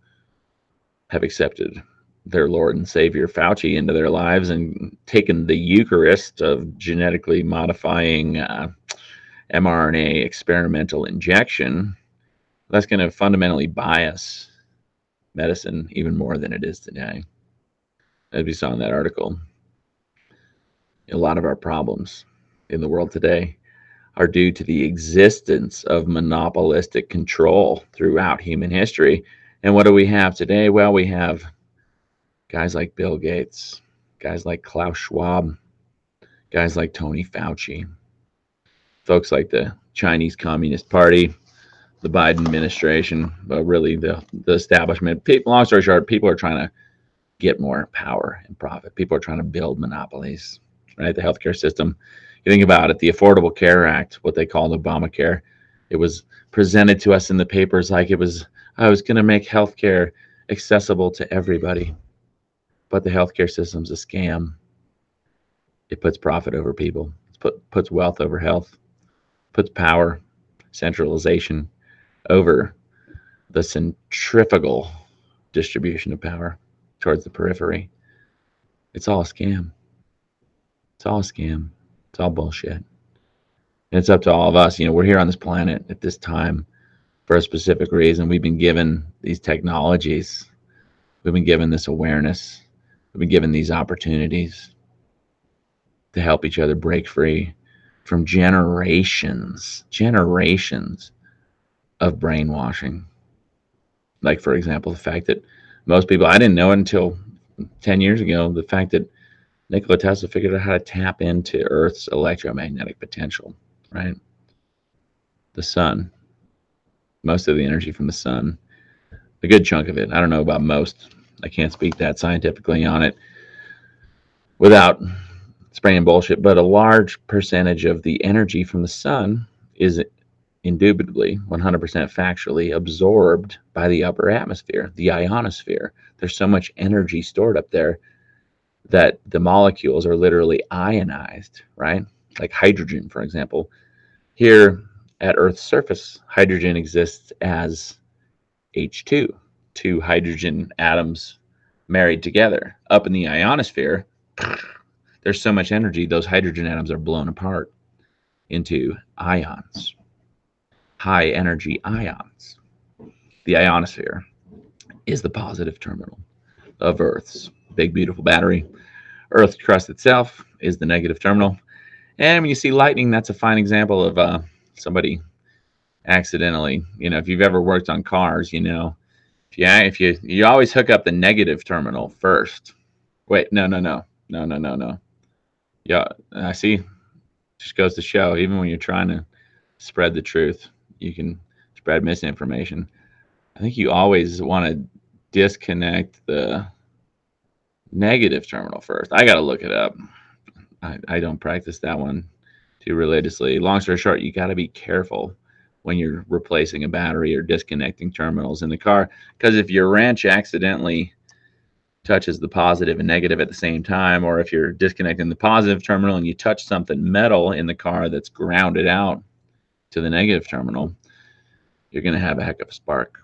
have accepted their Lord and Savior Fauci into their lives and taken the Eucharist of genetically modifying uh, mRNA experimental injection, that's going to fundamentally bias medicine even more than it is today as we saw in that article, a lot of our problems in the world today are due to the existence of monopolistic control throughout human history. And what do we have today? Well, we have guys like Bill Gates, guys like Klaus Schwab, guys like Tony Fauci, folks like the Chinese Communist Party, the Biden administration, but really the, the establishment. People, long story short, people are trying to get more power and profit. People are trying to build monopolies, right? The healthcare system. You think about it, the Affordable Care Act, what they called Obamacare, it was presented to us in the papers like it was, I was going to make healthcare accessible to everybody. But the healthcare system's a scam. It puts profit over people. It put, puts wealth over health, puts power, centralization over the centrifugal distribution of power towards the periphery. It's all a scam. It's all a scam. It's all bullshit. And it's up to all of us. You know, we're here on this planet at this time for a specific reason. We've been given these technologies, we've been given this awareness, we've been given these opportunities to help each other break free from generations, generations of brainwashing. Like, for example, the fact that most people i didn't know it until 10 years ago the fact that nikola tesla figured out how to tap into earth's electromagnetic potential right? The sun. Most of the energy from the sun. A good chunk of it. I don't know about most. I can't speak that scientifically on it without spraying bullshit but a large percentage of the energy from the sun is indubitably 100% factually absorbed by the upper atmosphere, the ionosphere. There's so much energy stored up there that the molecules are literally ionized, right? Like hydrogen, for example. Here at Earth's surface, hydrogen exists as H2, two hydrogen atoms married together. Up in the ionosphere, there's so much energy, those hydrogen atoms are blown apart into ions, high energy ions. The ionosphere is the positive terminal of Earth's big, beautiful battery. Earth's crust itself is the negative terminal. And when you see lightning, that's a fine example of uh, somebody accidentally. You know, if you've ever worked on cars, you know, if you if you you always hook up the negative terminal first. Wait, no, no, no, no, no, no, no. Yeah, I see. Just goes to show, even when you're trying to spread the truth, you can spread misinformation. I think you always want to disconnect the negative terminal first. I got to look it up. I, I don't practice that one too religiously. Long story short, you got to be careful when you're replacing a battery or disconnecting terminals in the car. Because if your wrench accidentally touches the positive and negative at the same time, or if you're disconnecting the positive terminal and you touch something metal in the car that's grounded out to the negative terminal, you're going to have a heck of a spark.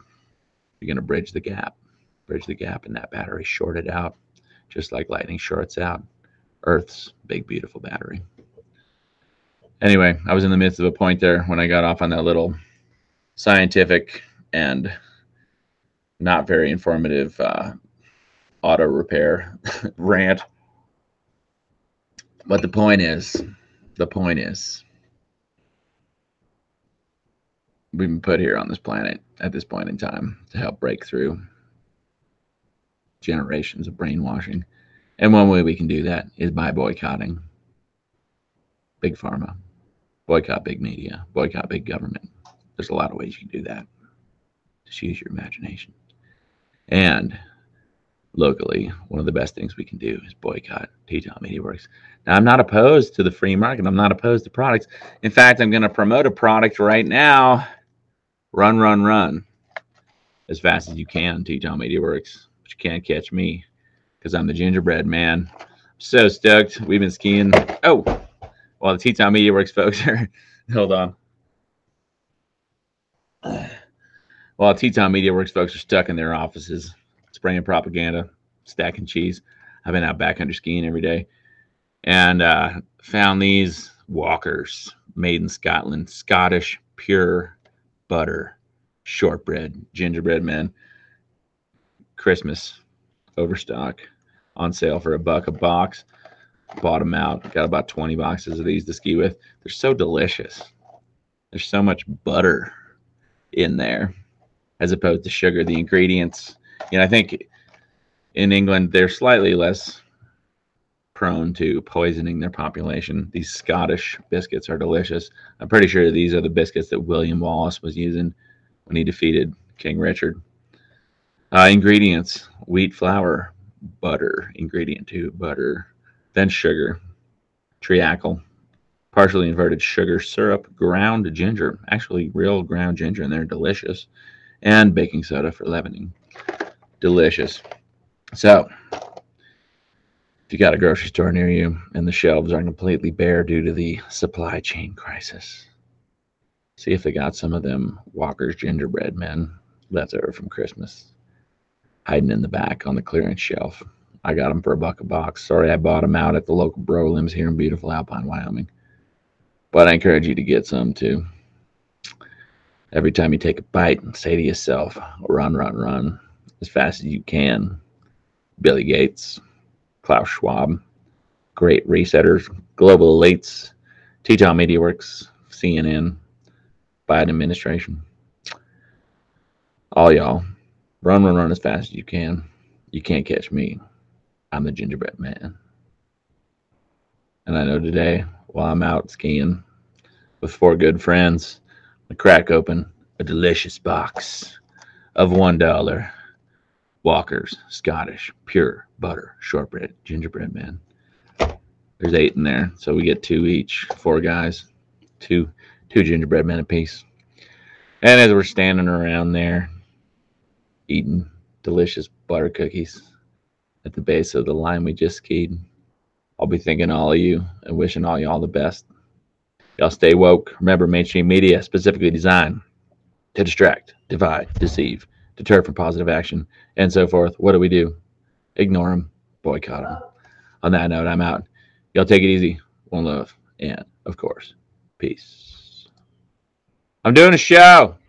You're going to bridge the gap, bridge the gap, and that battery shorted out, just like lightning shorts out Earth's big, beautiful battery anyway, I was in the midst of a point there when I got off on that little scientific and not very informative uh, auto repair *laughs* rant. But the point is, the point is, we've been put here on this planet at this point in time to help break through generations of brainwashing. And one way we can do that is by boycotting big pharma, boycott big media, boycott big government. There's a lot of ways you can do that. Just use your imagination. And locally, one of the best things we can do is boycott Teton Media Works. Now, I'm not opposed to the free market. I'm not opposed to products. In fact, I'm going to promote a product right now. Run, run, run as fast as you can, Teton Media Works. But you can't catch me because I'm the gingerbread man. so stoked. We've been skiing. Oh, while the Teton Media Works folks are *laughs* hold on. *sighs* While Teton Media Works folks are stuck in their offices, spraying propaganda, stacking cheese. I've been out backcountry skiing every day, and uh, found these walkers made in Scotland, Scottish pure butter shortbread gingerbread men. Christmas overstock on sale for a buck a box bought them out. Got about 20 boxes of these to ski with. They're so delicious. There's so much butter in there as opposed to sugar. The ingredients, you know, I think in England they're slightly less prone to poisoning their population. These Scottish biscuits are delicious. I'm pretty sure these are the biscuits that William Wallace was using when he defeated King Richard. Uh, ingredients wheat flour, butter, ingredient two, butter, then sugar, treacle, partially inverted sugar syrup, ground ginger, actually real ground ginger, and they're delicious, and baking soda for leavening. Delicious. So, you got a grocery store near you and the shelves are completely bare due to the supply chain crisis, see if they got some of them Walker's gingerbread men left over from Christmas hiding in the back on the clearance shelf. I got them for a buck a box. Sorry, I bought them out at the local Broulim's here in beautiful Alpine, Wyoming. But I encourage you to get some too. Every time you take a bite, say to yourself, run, run, run as fast as you can. Billy Gates, Klaus Schwab, great resetters, global elites, Teton Media Works, CNN, Biden administration. All y'all, run, run, run as fast as you can. You can't catch me. I'm the gingerbread man. And I know today, while I'm out skiing with four good friends, I crack open a delicious box of $1 Walker's Scottish pure butter shortbread gingerbread man. There's eight in there, so we get two each, four guys, two two gingerbread men apiece. And as we're standing around there eating delicious butter cookies at the base of the line we just skied, I'll be thinking all of you and wishing all y'all the best. Y'all stay woke. Remember, mainstream media specifically designed to distract, divide, deceive, deter from positive action, and so forth. What do we do? Ignore them, boycott them. On that note, I'm out. Y'all take it easy. One love. And, of course, peace. I'm doing a show.